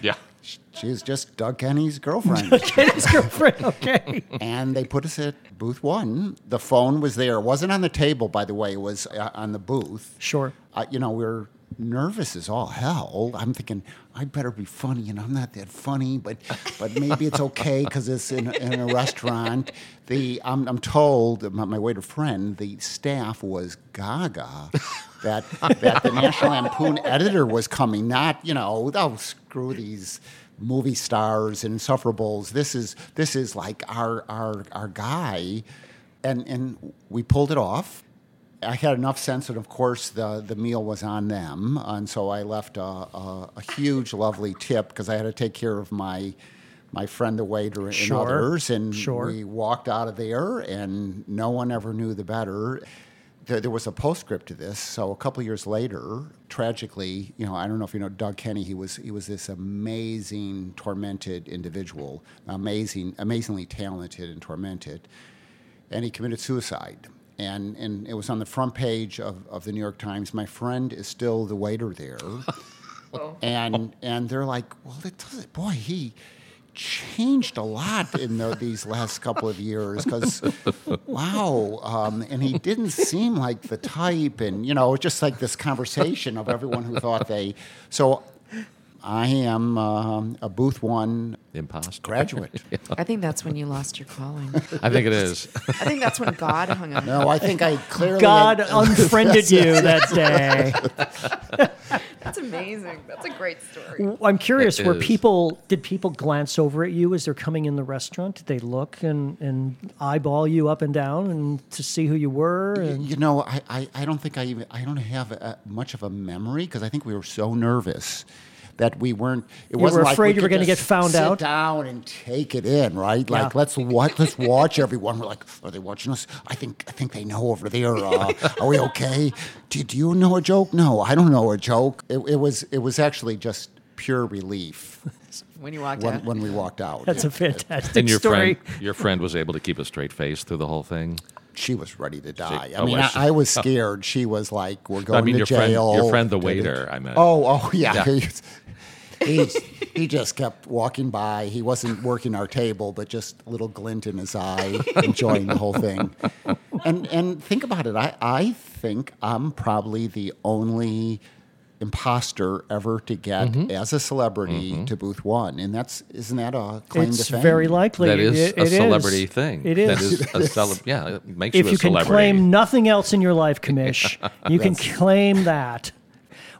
Yeah. she was just Doug Kenney's girlfriend. His girlfriend. Okay. and they put us at booth one. The phone was there. It wasn't on the table, by the way. It was uh, on the booth. Sure. uh, you know, we are nervous as all hell. I'm thinking I better be funny, and I'm not that funny, but but maybe it's okay because it's in, in a restaurant. The I'm, I'm told my, my waiter friend, the staff was gaga that that the National Lampoon editor was coming. Not you know, oh screw these movie stars and insufferables. This is this is like our our our guy, and and we pulled it off. I had enough sense that, of course, the, the meal was on them, and so I left a, a, a huge, lovely tip because I had to take care of my my friend, the waiter, and Sure, others. And sure. we walked out of there, and no one ever knew the better. There, there was a postscript to this. So a couple years later, tragically, you know, I don't know if you know Doug Kenney. He was he was this amazing, tormented individual, amazing, amazingly talented and tormented and he committed suicide. And, and it was on the front page of, of the New York Times. My friend is still the waiter there. and, and they're like, well, it does boy, he changed a lot in the, these last couple of years because, wow. Um, and he didn't seem like the type. And, you know, just like this conversation of everyone who thought they. So I am um, a Booth One Imposter. graduate. I think that's when you lost your calling. I think it is. I think that's when God hung up. No, I think I clearly. God unfriended you that day. That's amazing. That's a great story. I'm curious, It were is. people did people glance over at you as they're coming in the restaurant? Did they look and, and eyeball you up and down and to see who you were? And You know, I, I, I don't think I even I don't have a, much of a memory because I think we were so nervous that we weren't. It were wasn't like afraid we you were gonna get found sit out? down and take it in, right? Like Yeah. let's watch let's watch everyone. We're like, are they watching us? I think I think they know over there. Uh, are we okay? Do, do you know a joke? No, I don't know a joke. It, it was it was actually just pure relief When you walked when, out. when we walked out. that's a fantastic And your story. friend, your friend was able to keep a straight face through the whole thing. She was ready to die. I oh, mean, was I. I was oh. scared. She was like, "We're going I mean, to your friend, jail." your friend, the waiter. I meant. Oh, oh yeah. Yeah. He, he, he just kept walking by. He wasn't working our table, but just a little glint in his eye, enjoying the whole thing. And and think about it. I, I think I'm probably the only imposter ever to get Mm-hmm. as a celebrity to booth one, and that's isn't that a claim It's to fame? very likely. that is It- a it is. celebrity thing. It is. That is is a cele- Yeah, it makes if you a you can celebrity. claim nothing else in your life, commish, you can claim that.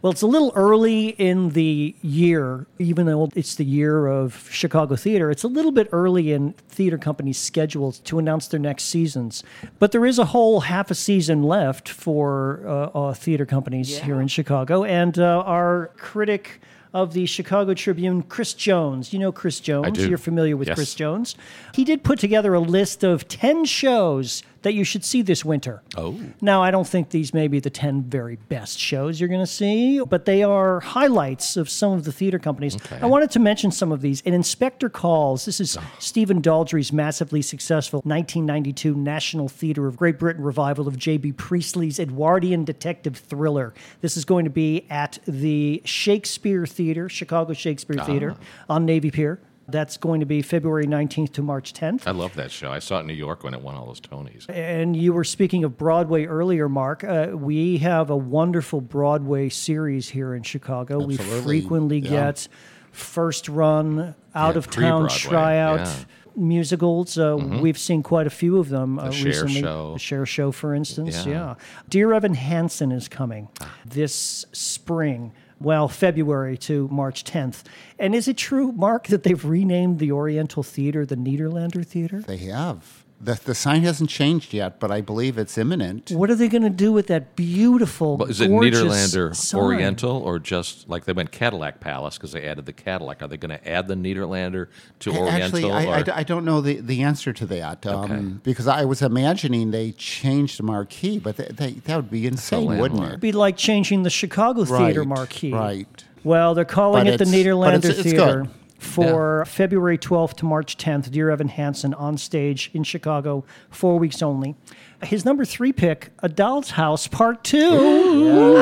Well, it's a little early in the year, even though it's the year of Chicago theater. It's a little bit early in theater companies' schedules to announce their next seasons. But there is a whole half a season left for uh, uh, theater companies Yeah. here in Chicago. And uh, our critic of the Chicago Tribune, Chris Jones. You know Chris Jones. do. You're familiar with Yes. Chris Jones. He did put together a list of 10 shows that you should see this winter. Oh. Now, I don't think these may be the 10 very best shows you're going to see, but they are highlights of some of the theater companies. I wanted to mention some of these. An Inspector Calls, this is ah. Stephen Daldry's massively successful 1992 National Theatre of Great Britain revival of J.B. Priestley's Edwardian detective thriller. This is going to be at the Shakespeare Theater, Chicago Shakespeare ah. Theater on Navy Pier. That's going to be February 19th to March 10th. I love that show. I saw it in New York when it won all those Tonys. And you were speaking of Broadway earlier, Mark. Uh, we have a wonderful Broadway series here in Chicago. We frequently Yeah. get first run, out Yeah, of town tryout yeah. musicals. Uh, We've seen quite a few of them uh, Cher recently. Show. The Cher Show, for instance. Yeah. Yeah. Dear Evan Hansen is coming this spring. Well, February to March 10th. And is it true, Mark, that they've renamed the Oriental Theater the Nederlander Theater? They have. The, the sign hasn't changed yet, but I believe it's imminent. What are they going to do with that beautiful, Well, is it gorgeous Nederlander sign? Oriental or just like they went Cadillac Palace because they added the Cadillac? Are they going to add the Nederlander to Oriental? Actually, I, I or- d- I don't know the, the answer to that um, Okay. because I was imagining they changed the marquee, but they, they, that would be insane, wouldn't it? it? Would be like changing the Chicago Theater marquee. right. Well, they're calling But it the it's- Nederlander it's- it's Theater good. For February 12th to March 10th. Dear Evan Hansen on stage in Chicago, four weeks only. His number three pick, A Doll's House Part Two.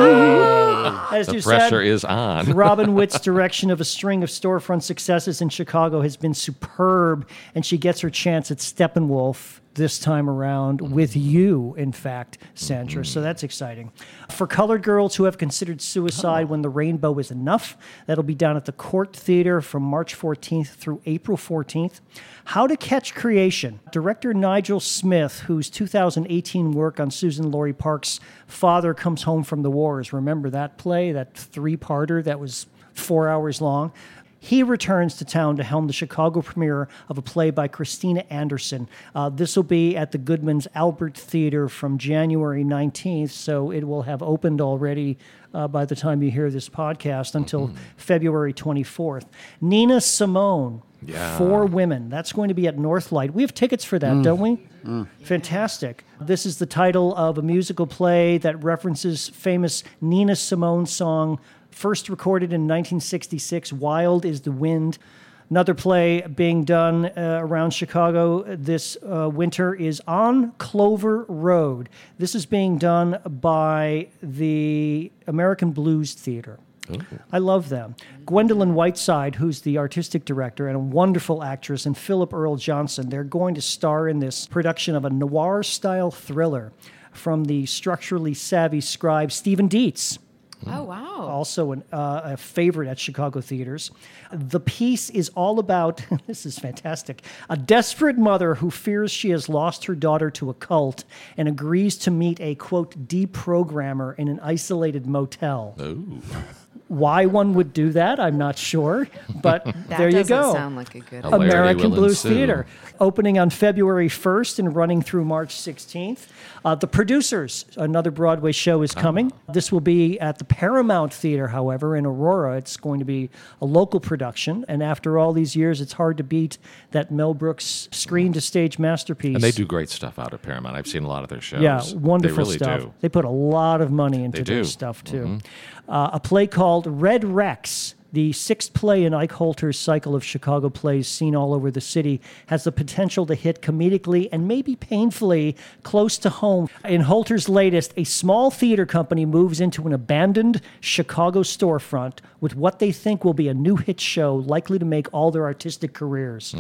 As the you pressure said, is on. Robin Witt's direction of a string of storefront successes in Chicago has been superb, and she gets her chance at Steppenwolf this time around with you, in fact, Sandra. So that's exciting. For colored girls who have considered suicide oh. when the rainbow is enough, that'll be down at the Court Theater from March 14th through April 14th. How to Catch Creation. Director Nigel Smith, whose 2018 work on Suzan-Lori Park's Father Comes Home from the Wars. Remember that play, that three parter that was four hours long? He returns to town to helm the Chicago premiere of a play by Christina Anderson. Uh, this will be at the Goodman's Albert Theater from January 19th, so it will have opened already uh, by the time you hear this podcast until February 24th. Nina Simone, Yeah. Four Women. That's going to be at Northlight. We have tickets for that, don't we? Fantastic. This is the title of a musical play that references famous Nina Simone song, first recorded in 1966, Wild is the Wind. Another play being done uh, around Chicago this uh, winter is On Clover Road. This is being done by the American Blues Theater. I love them. Gwendolyn Whiteside, who's the artistic director and a wonderful actress, and Philip Earl Johnson, they're going to star in this production of a noir style thriller from the structurally savvy scribe Steven Dietz Oh wow. also an, uh, a favorite at Chicago theaters. The piece is all about this is fantastic a desperate mother who fears she has lost her daughter to a cult and agrees to meet a quote deprogrammer in an isolated motel. Ooh. Why one would do that, I'm not sure, but there you doesn't go. sound like a good. Hilarity American will Blues ensue. Theater, opening on February 1st and running through March 16th. Uh, the Producers, another Broadway show, is coming. This will be at the Paramount Theater, however, in Aurora. It's going to be a local production, and after all these years, it's hard to beat that Mel Brooks screen to stage masterpiece. And they do great stuff out at Paramount. I've seen a lot of their shows. Yeah, wonderful They really stuff. do. They put a lot of money into They their do. stuff too. Uh, a play called Red Rex, the sixth play in Ike Holter's cycle of Chicago plays seen all over the city, has the potential to hit comedically and maybe painfully close to home. In Holter's latest, a small theater company moves into an abandoned Chicago storefront with what they think will be a new hit show likely to make all their artistic careers.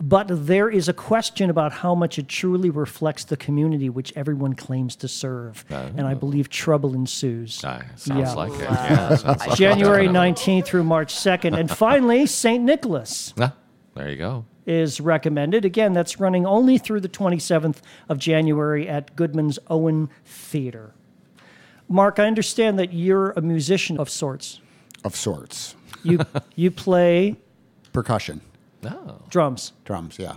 But there is a question about how much it truly reflects the community which everyone claims to serve. And I believe trouble ensues. Ah, sounds Yeah. like it. Yeah, sounds like. January 19th through March 2nd. And finally, St. Nicholas Ah, there you go. is recommended. Again, that's running only through the 27th of January at Goodman's Owen Theater. Mark, I understand that you're a musician of sorts. Of sorts. You you play Percussion, Oh. drums. drums, yeah.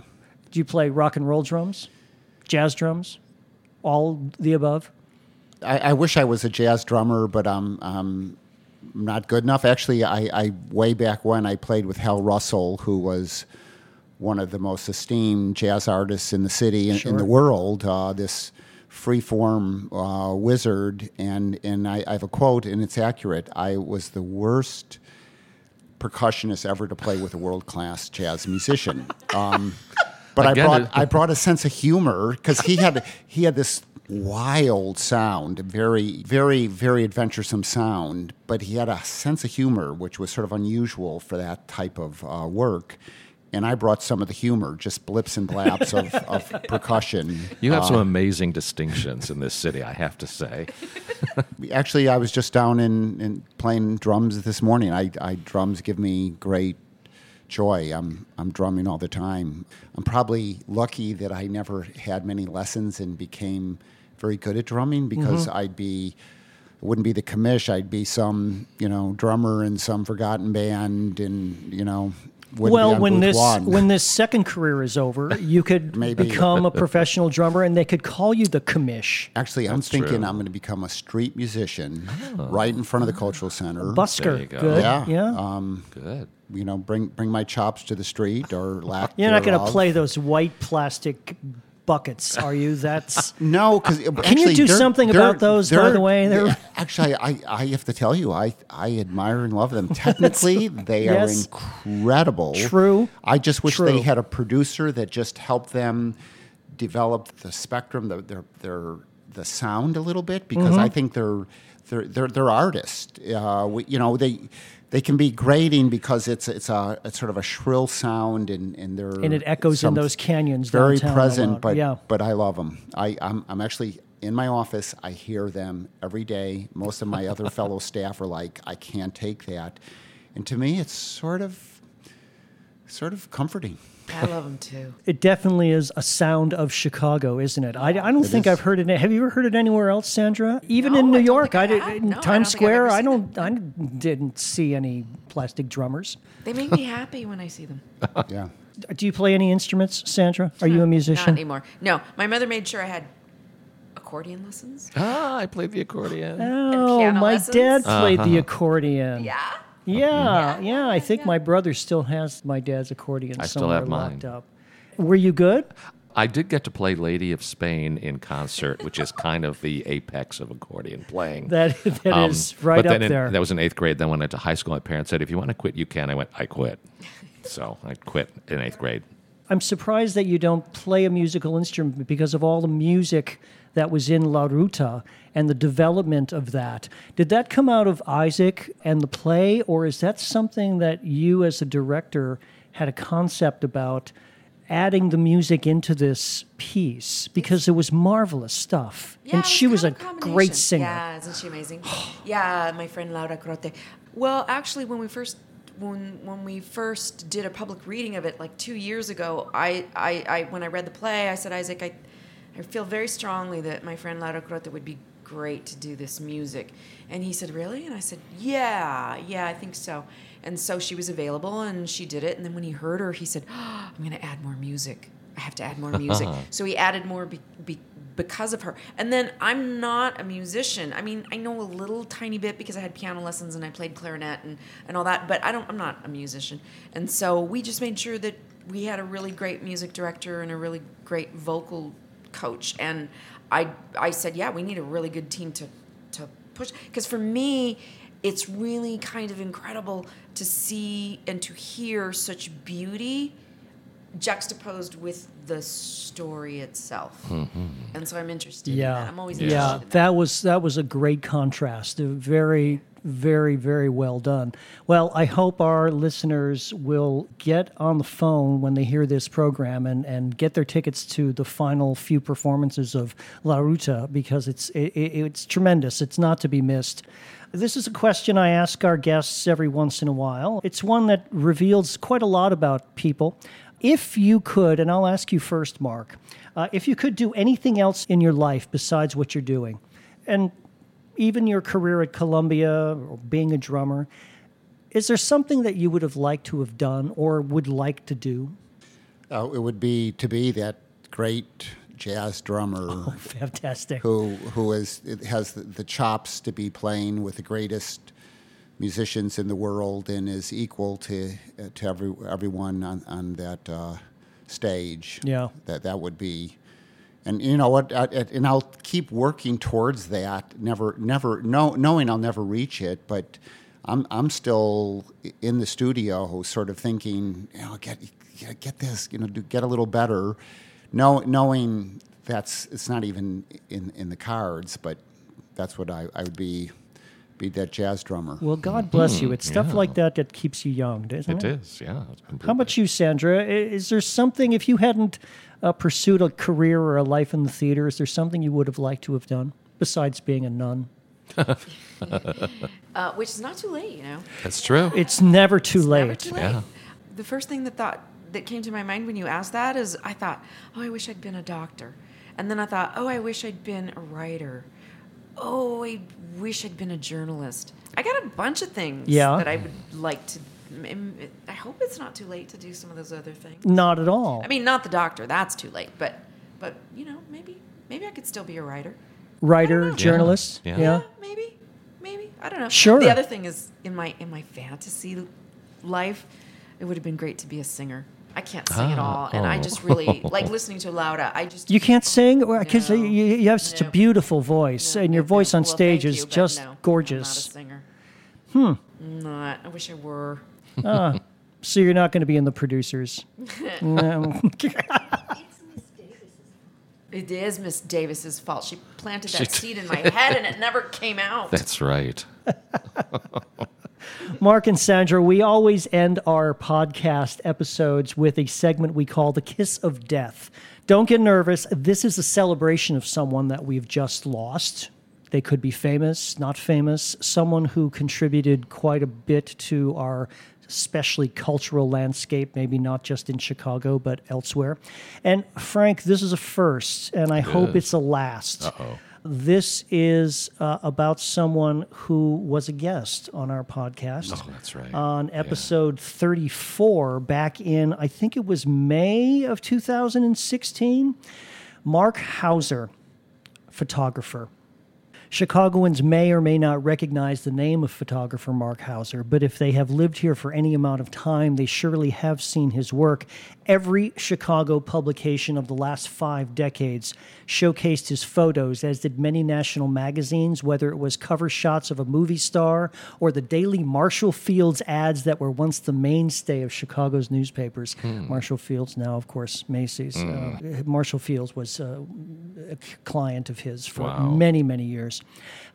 Do you play rock and roll drums? Jazz drums? All the above? I, I wish I was a jazz drummer, but I'm, I'm not good enough. Actually, I, I way back when I played with Hal Russell, who was one of the most esteemed jazz artists in the city and in the world. Uh, this freeform uh, wizard, and and I, I have a quote, and it's accurate. I was the worst percussionist ever to play with a world class jazz musician. Um, but Again, I brought it- I brought a sense of humor because he had he had this wild sound, very very very adventuresome sound, but he had a sense of humor which was sort of unusual for that type of uh, work. And I brought some of the humor, just blips and blaps of, of percussion. You have Uh, some amazing distinctions in this city, I have to say. Actually, I was just down in, in playing drums this morning. I, I drums give me great joy. I'm I'm drumming all the time. I'm probably lucky that I never had many lessons and became very good at drumming because I'd be it wouldn't be the commish. I'd be some you know drummer in some forgotten band, and you know. Well, when this one. when this second career is over, you could Maybe. become a professional drummer, and they could call you the commish. Actually, I'm That's thinking true. I'm going to become a street musician right in front of the cultural center. Busker, go. good. Yeah. yeah. Um, Good. you know, bring bring my chops to the street or lack. You're not going to play those white plastic buckets, are you? That's No, because Can you do something about those, by the way? They're- Yeah, actually, I, I have to tell you, I I admire and love them. Technically, they Yes. are incredible. True. I just wish True. they had a producer that just helped them develop the spectrum, the their their the sound a little bit because Mm-hmm. I think they're they're they're, they're artists. Uh, we, you know they. They can be grating because it's it's a it's sort of a shrill sound and and they're And it echoes in those canyons very present, but Yeah. but I love them. I I'm, I'm actually in my office. I hear them every day. Most of my other fellow staff are like, I can't take that, and to me, it's sort of sort of comforting. I love them too. it definitely is a sound of Chicago, isn't it? I, I don't It think is. I've heard it. Have you ever heard it anywhere else, Sandra? Even No, in New I York, think I did, in No, Times I've Square, I don't, I didn't see any plastic drummers. They make me happy when I see them. Yeah. Do you play any instruments, Sandra? Are you a musician? Not musician? anymore. No, my mother made sure I had accordion lessons. Ah, I played the accordion. Oh, piano my lessons? dad played the accordion. Yeah. Yeah, yeah. I think yeah. my brother still has my dad's accordion I still somewhere have mine. locked up. Were you good? I did get to play Lady of Spain in concert, which is kind of the apex of accordion playing. That that is Um, right but up then in- there. that was in eighth grade. Then when I went to high school, my parents said, "If you want to quit, you can." I went, "I quit." So I quit in eighth grade. I'm surprised that you don't play a musical instrument because of all the music that was in La Ruta and the development of that. Did that come out of Isaac and the play, or is that something that you, as a director, had a concept about adding the music into this piece? Because it was marvelous stuff. Yeah, and she was a great singer. Yeah, isn't she amazing? yeah, my friend Laura Crotte. Well, actually, when we first when when we first did a public reading of it like two years ago, I, I, I when I read the play, I said Isaac, I I feel very strongly that my friend Laura Crotte would be great to do this music. And he said, Really? And I said, Yeah, yeah, I think so. And so she was available and she did it. And then when he heard her, he said, oh, I'm going to add more music. I have to add more music. so he added more be, be, because of her. And then I'm not a musician. I mean, I know a little tiny bit because I had piano lessons and I played clarinet and, and all that, but I don't I'm not a musician. And so we just made sure that we had a really great music director and a really great vocal coach. And I I said, yeah, we need a really good team to to push because for me it's really kind of incredible to see and to hear such beauty juxtaposed with the story itself. And so I'm interested in Yeah, that. I'm always yeah. interested in that. That was that was a great contrast. Uh, Very, very, very well done. Well, I hope our listeners will get on the phone when they hear this program and, and get their tickets to the final few performances of La Ruta because it's it, it- it's tremendous. It's not to be missed. This is a question I ask our guests every once in a while. It's one that reveals quite a lot about people. If you could, and I'll ask you first, Mark, uh, if you could do anything else in your life besides what you're doing, and even your career at Columbia or being a drummer, is there something that you would have liked to have done or would like to do? Uh, it would be to be that great jazz drummer Fantastic. who who is it has the, chops to be playing with the greatest musicians in the world and is equal to to every everyone on on that uh, stage. Yeah. that that would be. And you know what? I, I- and I'll keep working towards that. Never, never, know, knowing I'll never reach it, but I'm, I'm still in the studio, sort of thinking, you know, get, get, get this, you know, do, get a little better, know, knowing that's it's not even in, in the cards, but that's what I, I would be, be that jazz drummer. Well, God bless you. It's hmm, stuff yeah. like that that keeps you young, doesn't It it? is, yeah. How about you, Sandra? Is there something, if you hadn't uh, pursued a career or a life in the theater, is there something you would have liked to have done besides being a nun? Uh, which is not too late, you know. That's true. It's never too It's late. never too late. Yeah. The first thing that thought that came to my mind when you asked that is I thought, oh, I wish I'd been a doctor, and then I thought, oh, I wish I'd been a writer. Oh, I wish I'd been a journalist. I got a bunch of things Yeah. that I would like to. M- I hope it's not too late to do some of those other things. Not at all. I mean, not the doctor. That's too late. But, but you know, maybe maybe I could still be a writer. Writer, journalist. Yeah. Yeah. Yeah. maybe, maybe I don't know. Sure. The other thing is in my in my fantasy life, it would have been great to be a singer. I can't sing at all, and I oh. just really like listening to Lauda. I just You can't sing because No. you, you have such a beautiful voice, No, and your no, voice on Well, stage thank is you, just no, I'm not a gorgeous. singer. Hmm. Not. I wish I were. Ah, so you're not going to be in the producers. No. It is Miss Davis's fault. She planted that She- seed in my head, and it never came out. That's right. Mark and Sandra, we always end our podcast episodes with a segment we call the Kiss of Death. Don't get nervous. This is a celebration of someone that we've just lost. They could be famous, not famous, someone who contributed quite a bit to our especially cultural landscape, maybe not just in Chicago, but elsewhere. And Frank, this is a first, and I hope is. it's a last. Uh-oh. This is uh, about someone who was a guest on our podcast Oh, that's right. on Yeah. episode 34 back in, I think it was May of 2016. Mark Hauser, photographer. Chicagoans may or may not recognize the name of photographer Mark Hauser, but if they have lived here for any amount of time, they surely have seen his work. Every Chicago publication of the last five decades showcased his photos, as did many national magazines, whether it was cover shots of a movie star or the daily Marshall Fields ads that were once the mainstay of Chicago's newspapers. Marshall Fields, now, of course, Macy's. Uh, Marshall Fields was uh, a client of his for Wow. many, many years.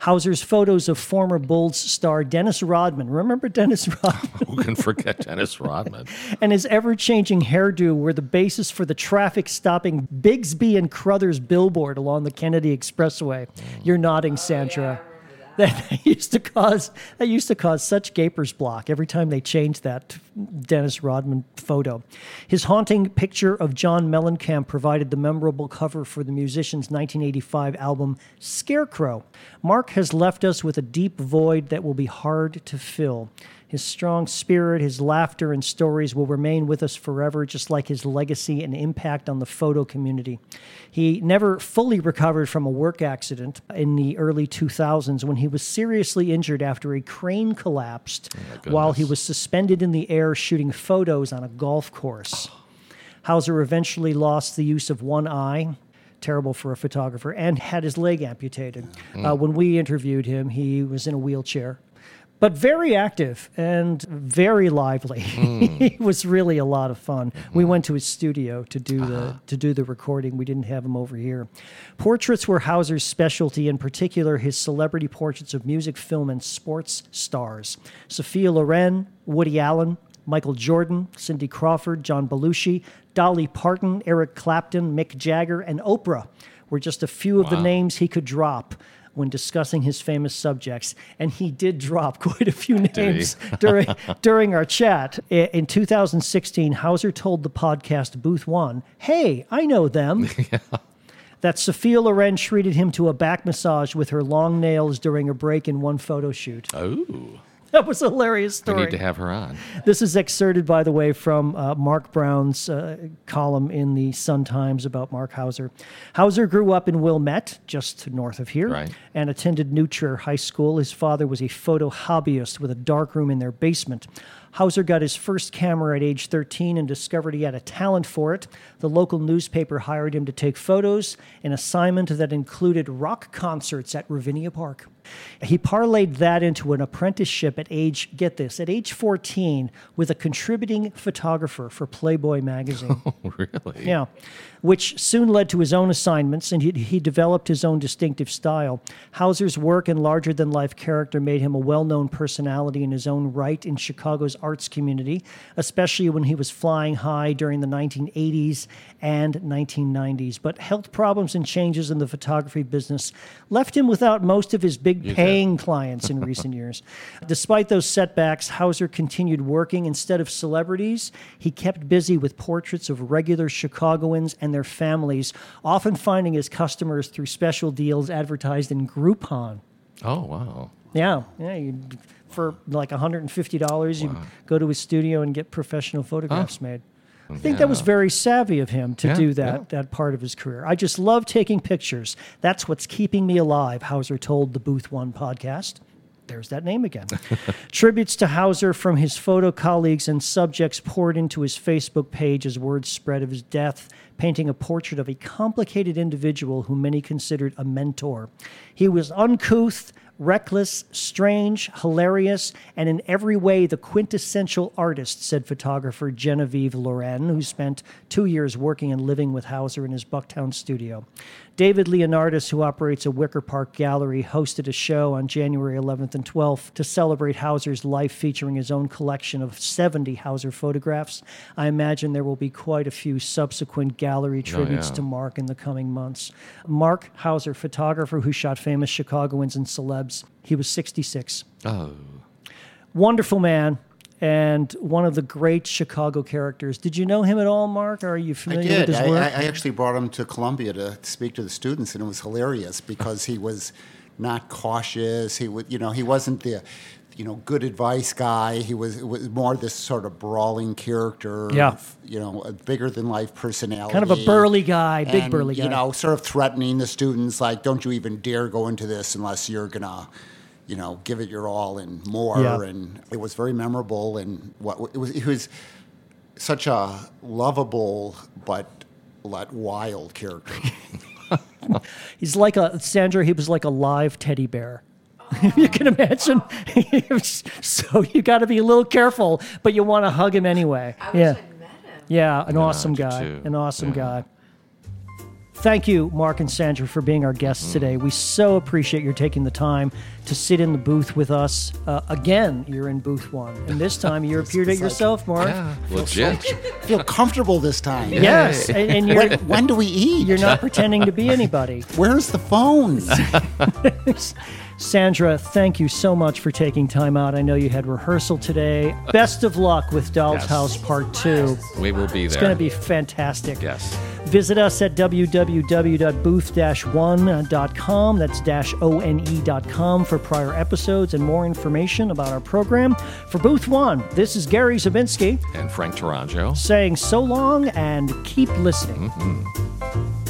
Hauser's photos of former Bulls star Dennis Rodman. Remember Dennis Rodman? Who can forget Dennis Rodman? and his ever changing hairdo were the basis for the traffic stopping Bigsby and Kruthers billboard along the Kennedy Expressway. You're nodding, Sandra. That used to cause that used to cause such gapers block every time they changed that Dennis Rodman photo. His haunting picture of John Mellencamp provided the memorable cover for the musician's 1985 album Scarecrow. Mark has left us with a deep void that will be hard to fill. His strong spirit, his laughter, and stories will remain with us forever, just like his legacy and impact on the photo community. He never fully recovered from a work accident in the early 2000s when he was seriously injured after a crane collapsed while he was suspended in the air shooting photos on a golf course. Hauser eventually lost the use of one eye, terrible for a photographer, and had his leg amputated. Uh, when we interviewed him, he was in a wheelchair, but very active and very lively. Hmm. It was really a lot of fun. We hmm. went to his studio to do the uh-huh. to do the recording. We didn't have him over here. Portraits were Hauser's specialty, in particular his celebrity portraits of music, film, and sports stars. Sophia Loren, Woody Allen, Michael Jordan, Cindy Crawford, John Belushi, Dolly Parton, Eric Clapton, Mick Jagger, and Oprah were just a few of the names he could drop when discussing his famous subjects. And he did drop quite a few names during, during our chat. In 2016, Hauser told the podcast Booth One, Hey, I know them. That Sophia Loren treated him to a back massage with her long nails during a break in one photo shoot. Oh, that was a hilarious story. We need to have her on. This is excerpted, by the way, from uh, Mark Brown's uh, column in the Sun Times about Mark Hauser. Hauser grew up in Wilmette, just north of here, Right. and attended New Trier High School. His father was a photo hobbyist with a darkroom in their basement. Hauser got his first camera at age 13 and discovered he had a talent for it. The local newspaper hired him to take photos, an assignment that included rock concerts at Ravinia Park. He parlayed that into an apprenticeship at age, get this, at age 14 with a contributing photographer for Playboy magazine. Oh, really? Yeah, which soon led to his own assignments, and he, he developed his own distinctive style. Hauser's work and larger than life character made him a well known personality in his own right in Chicago's arts community, especially when he was flying high during the 1980s and 1990s. But health problems and changes in the photography business left him without most of his big bet. paying clients in recent years. Despite those setbacks, Hauser continued working. Instead of celebrities, he kept busy with portraits of regular Chicagoans and their families, often finding his customers through special deals advertised in Groupon. Oh, wow. Yeah, yeah. You, for like $150, you go to his studio and get professional photographs made. I think that was very savvy of him to Yeah, do that, yeah. that part of his career. I just love taking pictures. That's what's keeping me alive, Hauser told the Booth One podcast. There's that name again. Tributes to Hauser from his photo colleagues and subjects poured into his Facebook page as word spread of his death, painting a portrait of a complicated individual who many considered a mentor. He was uncouth, reckless, strange, hilarious, and in every way the quintessential artist, said photographer Genevieve Loren, who spent two years working and living with Hauser in his Bucktown studio. David Leonardis, who operates a Wicker Park gallery, hosted a show on January 11th and 12th to celebrate Hauser's life, featuring his own collection of 70 Hauser photographs. I imagine there will be quite a few subsequent gallery oh, tributes yeah. to Mark in the coming months. Mark Hauser, photographer who shot famous Chicagoans and celebs. He was 66. Oh, Wonderful man. And one of the great Chicago characters. Did you know him at all, Mark? Are you I familiar did. with his I, work? I I actually brought him to Columbia to speak to the students, and it was hilarious because he was not cautious. He would, you know, he wasn't the, you know, good advice guy. He was, was more this sort of brawling character. Yeah. You know, a bigger than life personality. Kind of a burly guy, big and, burly guy. You know, sort of threatening the students, like, "Don't you even dare go into this unless you're gonna." You know, give it your all and more, Yeah. and it was very memorable. And what it was, it was such a lovable but let wild character. He's like a Sandra. He was like a live teddy bear. you can imagine. So you got to be a little careful, but you want to hug him anyway. I wish yeah, I'd met him. yeah, an awesome guy. too. An awesome Yeah. guy. Thank you, Mark and Sandra, for being our guests Mm-hmm. today. We so appreciate your taking the time to sit in the booth with us. Uh, again, you're in booth one, and this time you appeared it like- yourself, Mark. yeah, legit. Feel comfortable this time. Yes, and, and you're When, when do we eat? you're not pretending to be anybody. Where's the phones? Sandra, thank you so much for taking time out. I know you had rehearsal today. Best of luck with Doll's Yes. House Part 2. We will be there. It's going to be fantastic. Yes. Visit us at www.booth-one.com. That's dash O-N-E.com for prior episodes and more information about our program. For Booth One, this is Gary Zabinski And Frank Taranjo. saying so long and keep listening. Mm-hmm.